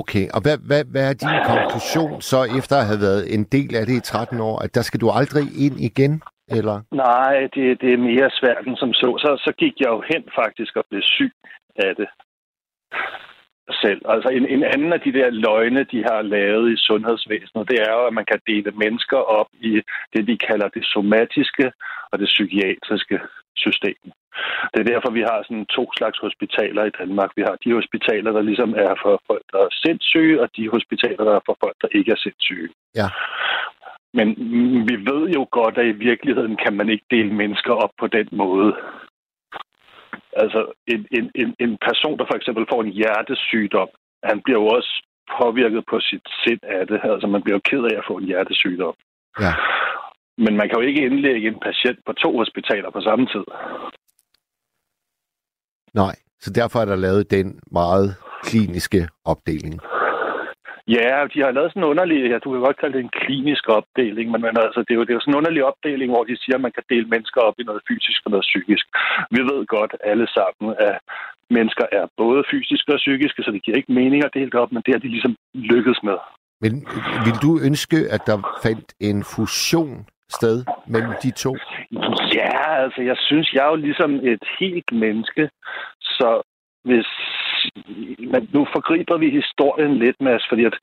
Okay, og hvad, hvad, hvad er din konklusion så efter at have været en del af det i 13 år, at der skal du aldrig ind igen, eller? Nej, det, det er mere svært end som så. så. Så gik jeg jo hen faktisk og blev syg af det selv. Altså en, en anden af de der løgne, de har lavet i sundhedsvæsenet, det er jo, at man kan dele mennesker op i det, de kalder det somatiske og det psykiatriske system. Det er derfor, vi har sådan to slags hospitaler i Danmark. Vi har de hospitaler, der ligesom er for folk, der er sindssyge, og de hospitaler, der er for folk, der ikke er sindssyge. Ja. Men vi ved jo godt, at i virkeligheden kan man ikke dele mennesker op på den måde. Altså, en, en, en, en person, der for eksempel får en hjertesygdom, han bliver jo også påvirket på sit sind af det. Altså, man bliver jo ked af at få en hjertesygdom. Ja. Men man kan jo ikke indlægge en patient på to hospitaler på samme tid. Nej, så derfor er der lavet den meget kliniske opdeling. Ja, de har lavet sådan en underlig, ja, du kan godt kalde det en klinisk opdeling, men, men altså, det, er jo, det er jo sådan en underlig opdeling, hvor de siger, at man kan dele mennesker op i noget fysisk og noget psykisk. Vi ved godt alle sammen, at mennesker er både fysiske og psykiske, så det giver ikke mening at dele det op, men det har de ligesom lykkedes med. Men vil du ønske, at der fandt en fusion sted mellem de to? Ja, altså jeg synes, jeg er jo ligesom et helt menneske, så hvis men nu forgriber vi historien lidt, Mads, fordi at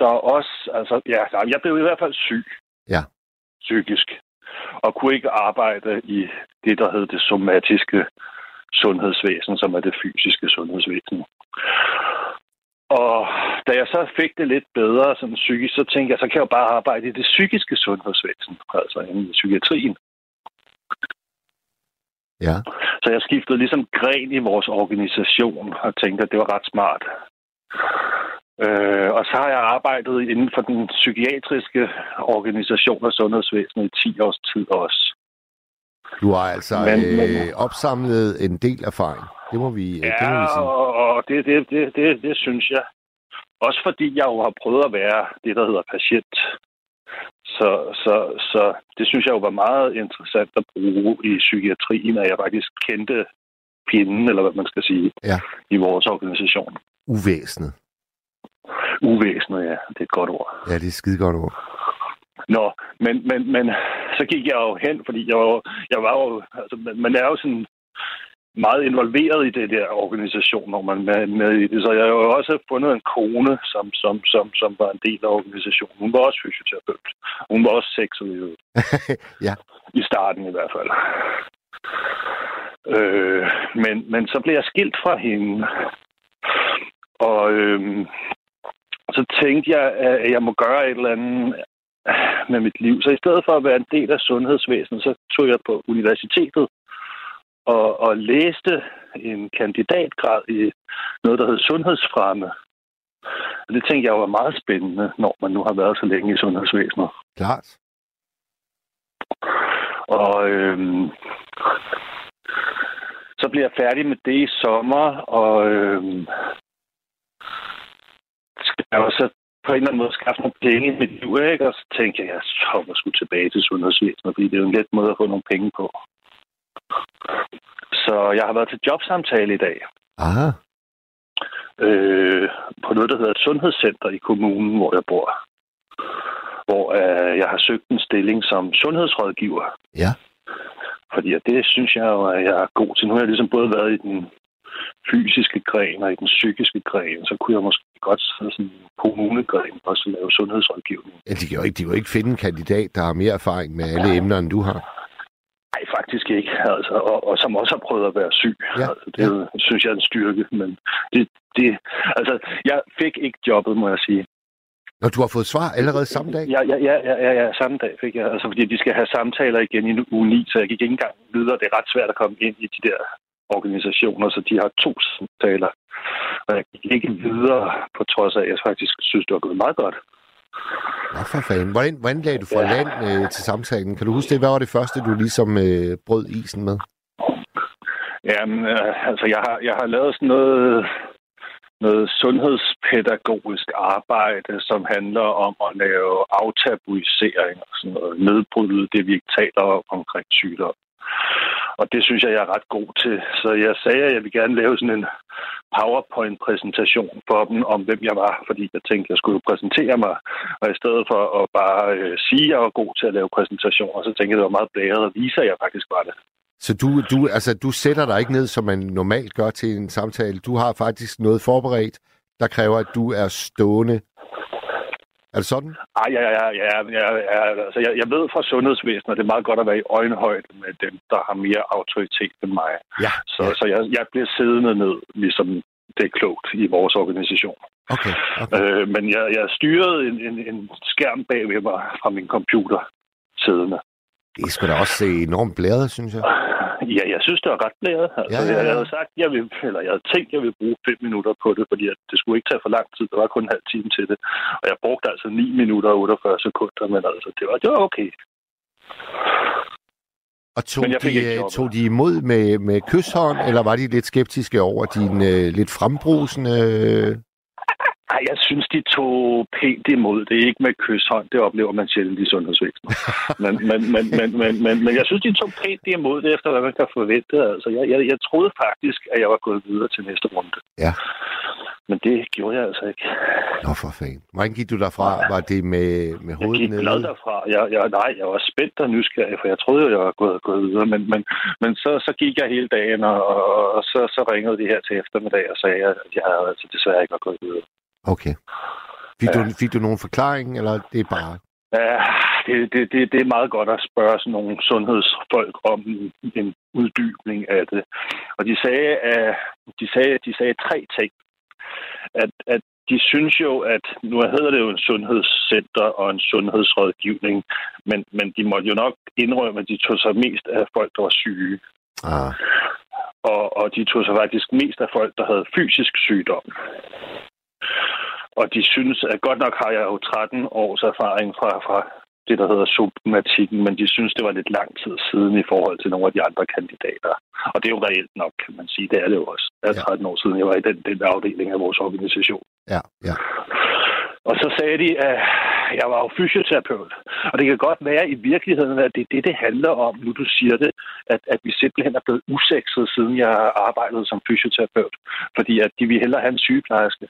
der er også, altså, ja, jeg blev i hvert fald syg. Ja. Psykisk. Og kunne ikke arbejde i det, der hed det somatiske sundhedsvæsen, som er det fysiske sundhedsvæsen. Og da jeg så fik det lidt bedre som psykisk, så tænkte jeg, så kan jeg jo bare arbejde i det psykiske sundhedsvæsen, altså i psykiatrien. Ja. Så jeg skiftede ligesom gren i vores organisation og tænkte, at det var ret smart. Øh, og så har jeg arbejdet inden for den psykiatriske organisation af sundhedsvæsenet i 10 års tid også. Du har altså men, øh, men, opsamlet en del erfaring. Det må vi, ja, det må vi sige. og, og det, det, det, det, det synes jeg. Også fordi jeg jo har prøvet at være det, der hedder patient. Så, så, så det synes jeg jo var meget interessant at bruge i psykiatrien, at jeg faktisk kendte pinden, eller hvad man skal sige, ja. i vores organisation. Uvæsenet. Uvæsenet, ja. Det er et godt ord. Ja, det er et skide godt ord. Nå, men, men, men så gik jeg jo hen, fordi jeg var, jeg var jo, altså, man er jo sådan meget involveret i det der organisation, når man er med i det. Så jeg har jo også fundet en kone, som, som, som, som var en del af organisationen. Hun var også fysioterapeut. Hun var også sexet ja. I starten i hvert fald. Øh, men, men så blev jeg skilt fra hende. Og øh, så tænkte jeg, at jeg må gøre et eller andet med mit liv. Så i stedet for at være en del af sundhedsvæsenet, så tog jeg på universitetet og, og læste en kandidatgrad i noget, der hed sundhedsfremme. Og det tænkte jeg var meget spændende, når man nu har været så længe i sundhedsvæsenet. Klart. Og øhm, så blev jeg færdig med det i sommer, og øhm, skal jeg også på en eller anden måde skaffe nogle penge i mit liv, ikke? Og så tænkte jeg, at jeg kommer sgu tilbage til sundhedsvæsenet, fordi det er jo en let måde at få nogle penge på. Så jeg har været til jobsamtale i dag. Aha. Øh, på noget, der hedder et sundhedscenter i kommunen, hvor jeg bor. Hvor øh, jeg har søgt en stilling som sundhedsrådgiver. Ja. Fordi det synes jeg jo, at jeg er god til. Nu har jeg ligesom både været i den fysiske gren og i den psykiske gren, så kunne jeg måske godt sidde sådan en kommunegren og så lave sundhedsrådgivning. Ja, de kan, jo ikke, de kan jo ikke finde en kandidat, der har mere erfaring med alle emner, end du har. Nej, faktisk ikke. Altså, og, og som også har prøvet at være syg. Ja, altså, det ja. synes jeg er en styrke. Men det, det, altså, jeg fik ikke jobbet, må jeg sige. Når du har fået svar allerede samme dag? Ja, ja, ja, ja, ja, ja samme dag fik jeg. Altså, fordi de skal have samtaler igen i uge 9, så jeg gik ikke engang videre. Det er ret svært at komme ind i de der organisationer, så de har to samtaler. Og jeg gik ikke videre, på trods af, at jeg faktisk synes, det var gået meget godt. Nå, for fanden. Hvordan, hvordan lagde du for ja. land øh, til samtalen? Kan du huske det? Hvad var det første, du ligesom øh, brød isen med? Jamen, øh, altså, jeg har, jeg har lavet sådan noget, noget sundhedspædagogisk arbejde, som handler om at lave aftabuisering og sådan noget, nedbryde det, vi ikke taler om omkring sygdom. Og det synes jeg, jeg er ret god til. Så jeg sagde, at jeg ville gerne lave sådan en PowerPoint-præsentation for dem om, hvem jeg var, fordi jeg tænkte, at jeg skulle præsentere mig. Og i stedet for at bare øh, sige, at jeg var god til at lave præsentationer, så tænkte jeg, at det var meget blæret og viser, at jeg faktisk var det. Så du, du, altså, du sætter dig ikke ned, som man normalt gør til en samtale. Du har faktisk noget forberedt, der kræver, at du er stående er det sådan? Ej, ja, ja, ja, ja, ja altså, jeg, jeg ved fra sundhedsvæsenet, at det er meget godt at være i øjenhøjde med dem, der har mere autoritet end mig. Ja, så ja. så jeg, jeg bliver siddende ned, ligesom det er klogt i vores organisation. Okay, okay. Øh, men jeg, jeg styrede en, en, en skærm bag ved mig fra min computer siddende. Det skulle da også se enormt blæret, synes jeg. Ja, jeg synes, det var ret blæret. Altså, ja, ja, ja. Jeg havde sagt, jeg vil, eller jeg havde tænkt, jeg ville bruge fem minutter på det, fordi det skulle ikke tage for lang tid. Der var kun en halv time til det. Og jeg brugte altså 9 minutter og 48 sekunder, men altså, det var, det var okay. Og tog, de, øh, tog de imod med, med kysshånd, eller var de lidt skeptiske over din øh, lidt frembrusende... Ej, jeg synes, de tog pænt imod det. Ikke med kysshånd, det oplever man sjældent i sundhedsvæsenet. men, men, men, men, men, men, men jeg synes, de tog pænt imod det, efter hvad man kan forvente. Altså, jeg, jeg, jeg troede faktisk, at jeg var gået videre til næste runde. Ja. Men det gjorde jeg altså ikke. Nå, for fanden. Hvordan gik du derfra? Var det med, med Jeg hovedet gik nede? glad derfra. Jeg, jeg, nej, jeg var spændt og nysgerrig, for jeg troede, jeg var gået, gået videre. Men, men, men så, så gik jeg hele dagen, og, og så, så ringede de her til eftermiddag og sagde, at jeg altså desværre ikke var gået videre. Okay. Fik, Ja. du, fik du nogen forklaring, eller det er bare... Ja, det, det, det, det er meget godt at spørge sådan nogle sundhedsfolk om en, uddybning af det. Og de sagde, at de sagde, de sagde tre ting. At, at de synes jo, at nu hedder det jo en sundhedscenter og en sundhedsrådgivning, men, men de måtte jo nok indrømme, at de tog sig mest af folk, der var syge. Ah, Og, og de tog sig faktisk mest af folk, der havde fysisk sygdom. Og de synes, at godt nok har jeg jo 13 års erfaring fra, fra det, der hedder somatikken, men de synes, det var lidt lang tid siden i forhold til nogle af de andre kandidater. Og det er jo reelt nok, kan man sige. Det er det jo også. Det er Ja. 13 år siden, jeg var i den, den afdeling af vores organisation. ja, ja. Og så sagde de, at jeg var jo fysioterapeut. Og det kan godt være i virkeligheden, at det er det, det handler om, nu du siger det, at, at vi simpelthen er blevet usekset, siden jeg arbejdede som fysioterapeut. Fordi at de vil hellere have en sygeplejerske.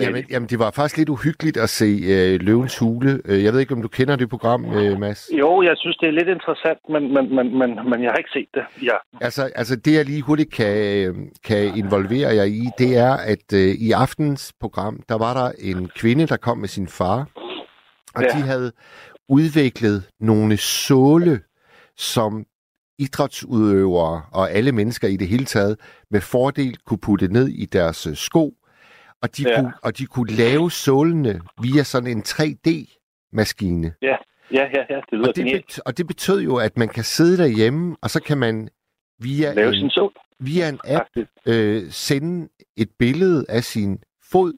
Jamen, de. jamen, det var faktisk lidt uhyggeligt at se øh, Løvens Hule. Øh, Jeg ved ikke, om du kender det program, øh, Mads? Jo, jeg synes, det er lidt interessant, men, men, men, men, men jeg har ikke set det. Ja. Altså, altså det, jeg lige hurtigt kan, øh, kan involvere jer i, det er, at øh, i aftens program, der var der en kvinde, der kom med sin far, og Ja. de havde udviklet nogle såle, som idrætsudøvere og alle mennesker i det hele taget med fordel kunne putte ned i deres øh, sko, og de, Ja. kunne, og de kunne lave sålene via sådan en 3D-maskine. Ja, ja, ja, ja. det lyder Og det, bet, og det betød jo, at man kan sidde derhjemme, og så kan man via Lave en, sin sol. via en app øh, sende et billede af sin fod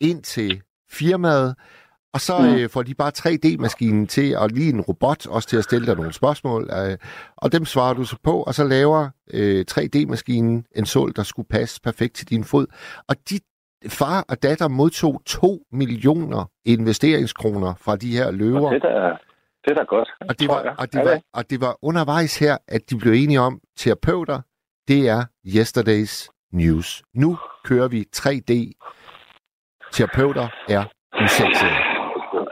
ind til firmaet, og så Mm. øh, får de bare 3D-maskinen til, og lige en robot også til at stille dig nogle spørgsmål, øh, og dem svarer du så på, og så laver øh, 3D-maskinen en sål, der skulle passe perfekt til din fod. Og de far og datter modtog 2 millioner investeringskroner fra de her løver. Og det er da, det er da godt. Og det, var, og, det var, og det var undervejs her, at de blev enige om, terapeuter, det er yesterday's news. Nu kører vi 3D. Terapeuter er usexede.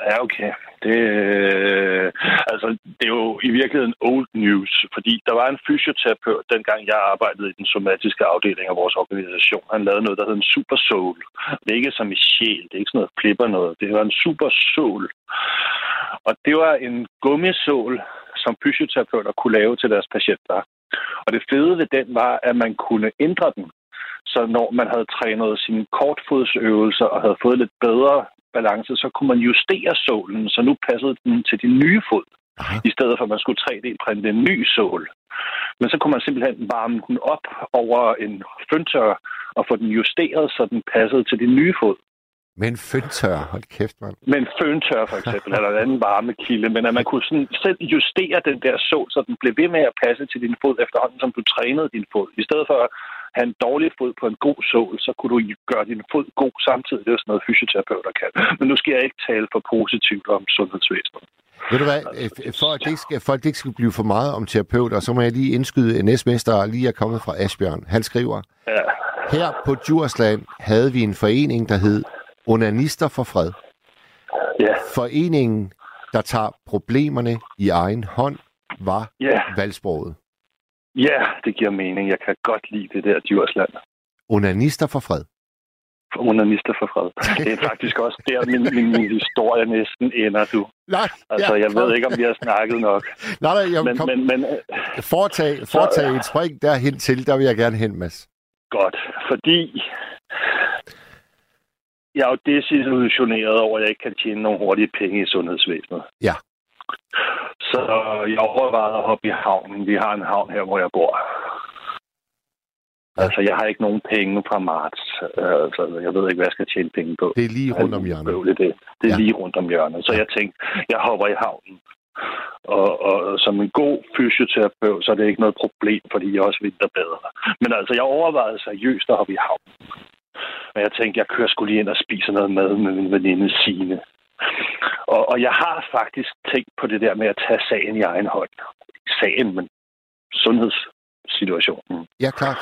Ja, okay. Det, øh, altså, det er jo i virkeligheden old news, fordi der var en fysioterapeut, dengang jeg arbejdede i den somatiske afdeling af vores organisation. Han lavede noget, der hed en super soul. Det er ikke som i sjæl, det er ikke sådan noget flipper noget. Det var en super soul. Og det var en gummisål, som fysioterapeuter kunne lave til deres patienter. Og det fede ved den var, at man kunne ændre den. Så når man havde trænet sine kortfodsøvelser og havde fået lidt bedre balance, så kunne man justere sålen, så nu passede den til din nye fod, Aha. i stedet for at man skulle 3D-printe en ny sål. Men så kunne man simpelthen varme den op over en føntør og få den justeret, så den passede til din nye fod. Men føntør, hold kæft, mand. Med en føntør for eksempel, eller en anden varmekilde, men at man kunne sådan selv justere den der sål, så den blev ved med at passe til din fod efterhånden, som du trænede din fod. I stedet for have en dårlig fod på en god sål, så kunne du gøre din fod god samtidig. Det er sådan noget fysioterapeuter kan. Men nu skal jeg ikke tale for positivt om sundhedsvæsenet. Ved du hvad, for at, det ikke skal, for at det ikke skal blive for meget om terapeuter, så må jeg lige indskyde en næstmester, der lige er kommet fra Asbjørn. Han skriver, Ja, her på Djursland havde vi en forening, der hed Onanister for Fred. ja, Foreningen, der tager problemerne i egen hånd, var ja, valgsproget. Ja, det giver mening. Jeg kan godt lide det der Djursland. Onanister for Fred. Onanister for fred. Det er faktisk også der, min, min, min historie næsten ender, du. Nej, Altså, ja, jeg kom. ved ikke, om vi har snakket nok. Nej, nej, jeg, Men, kom, men, men foretag, foretag et spring derhen til, der vil jeg gerne hen, Mads. godt, fordi jeg er jo desillusioneret over, at jeg ikke kan tjene nogle hurtige penge i sundhedsvæsenet. Ja. Så jeg overvejede at hoppe i havnen. Vi har en havn her, hvor jeg bor. Altså, jeg har ikke nogen penge fra marts. Altså, jeg ved ikke, hvad jeg skal tjene penge på. Det er lige rundt om hjørnet. Det, det er ja. lige rundt om hjørnet. Så jeg tænkte, jeg hopper i havnen. Og, og som en god fysioterapeut, så er det ikke noget problem, fordi jeg også bedre. Men altså, jeg overvejede seriøst at hoppe i havnen. Men jeg tænkte, jeg kører skulle lige ind og spiser noget mad med min veninde Signe. Og, og jeg har faktisk tænkt på det der med at tage sagen i egen hånd. Sagen, men sundhedssituationen. Ja, klart.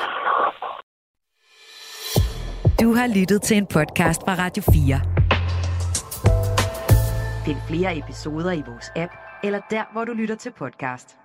Du har lyttet til en podcast fra Radio 4. Find flere episoder i vores app, eller der, hvor du lytter til podcast.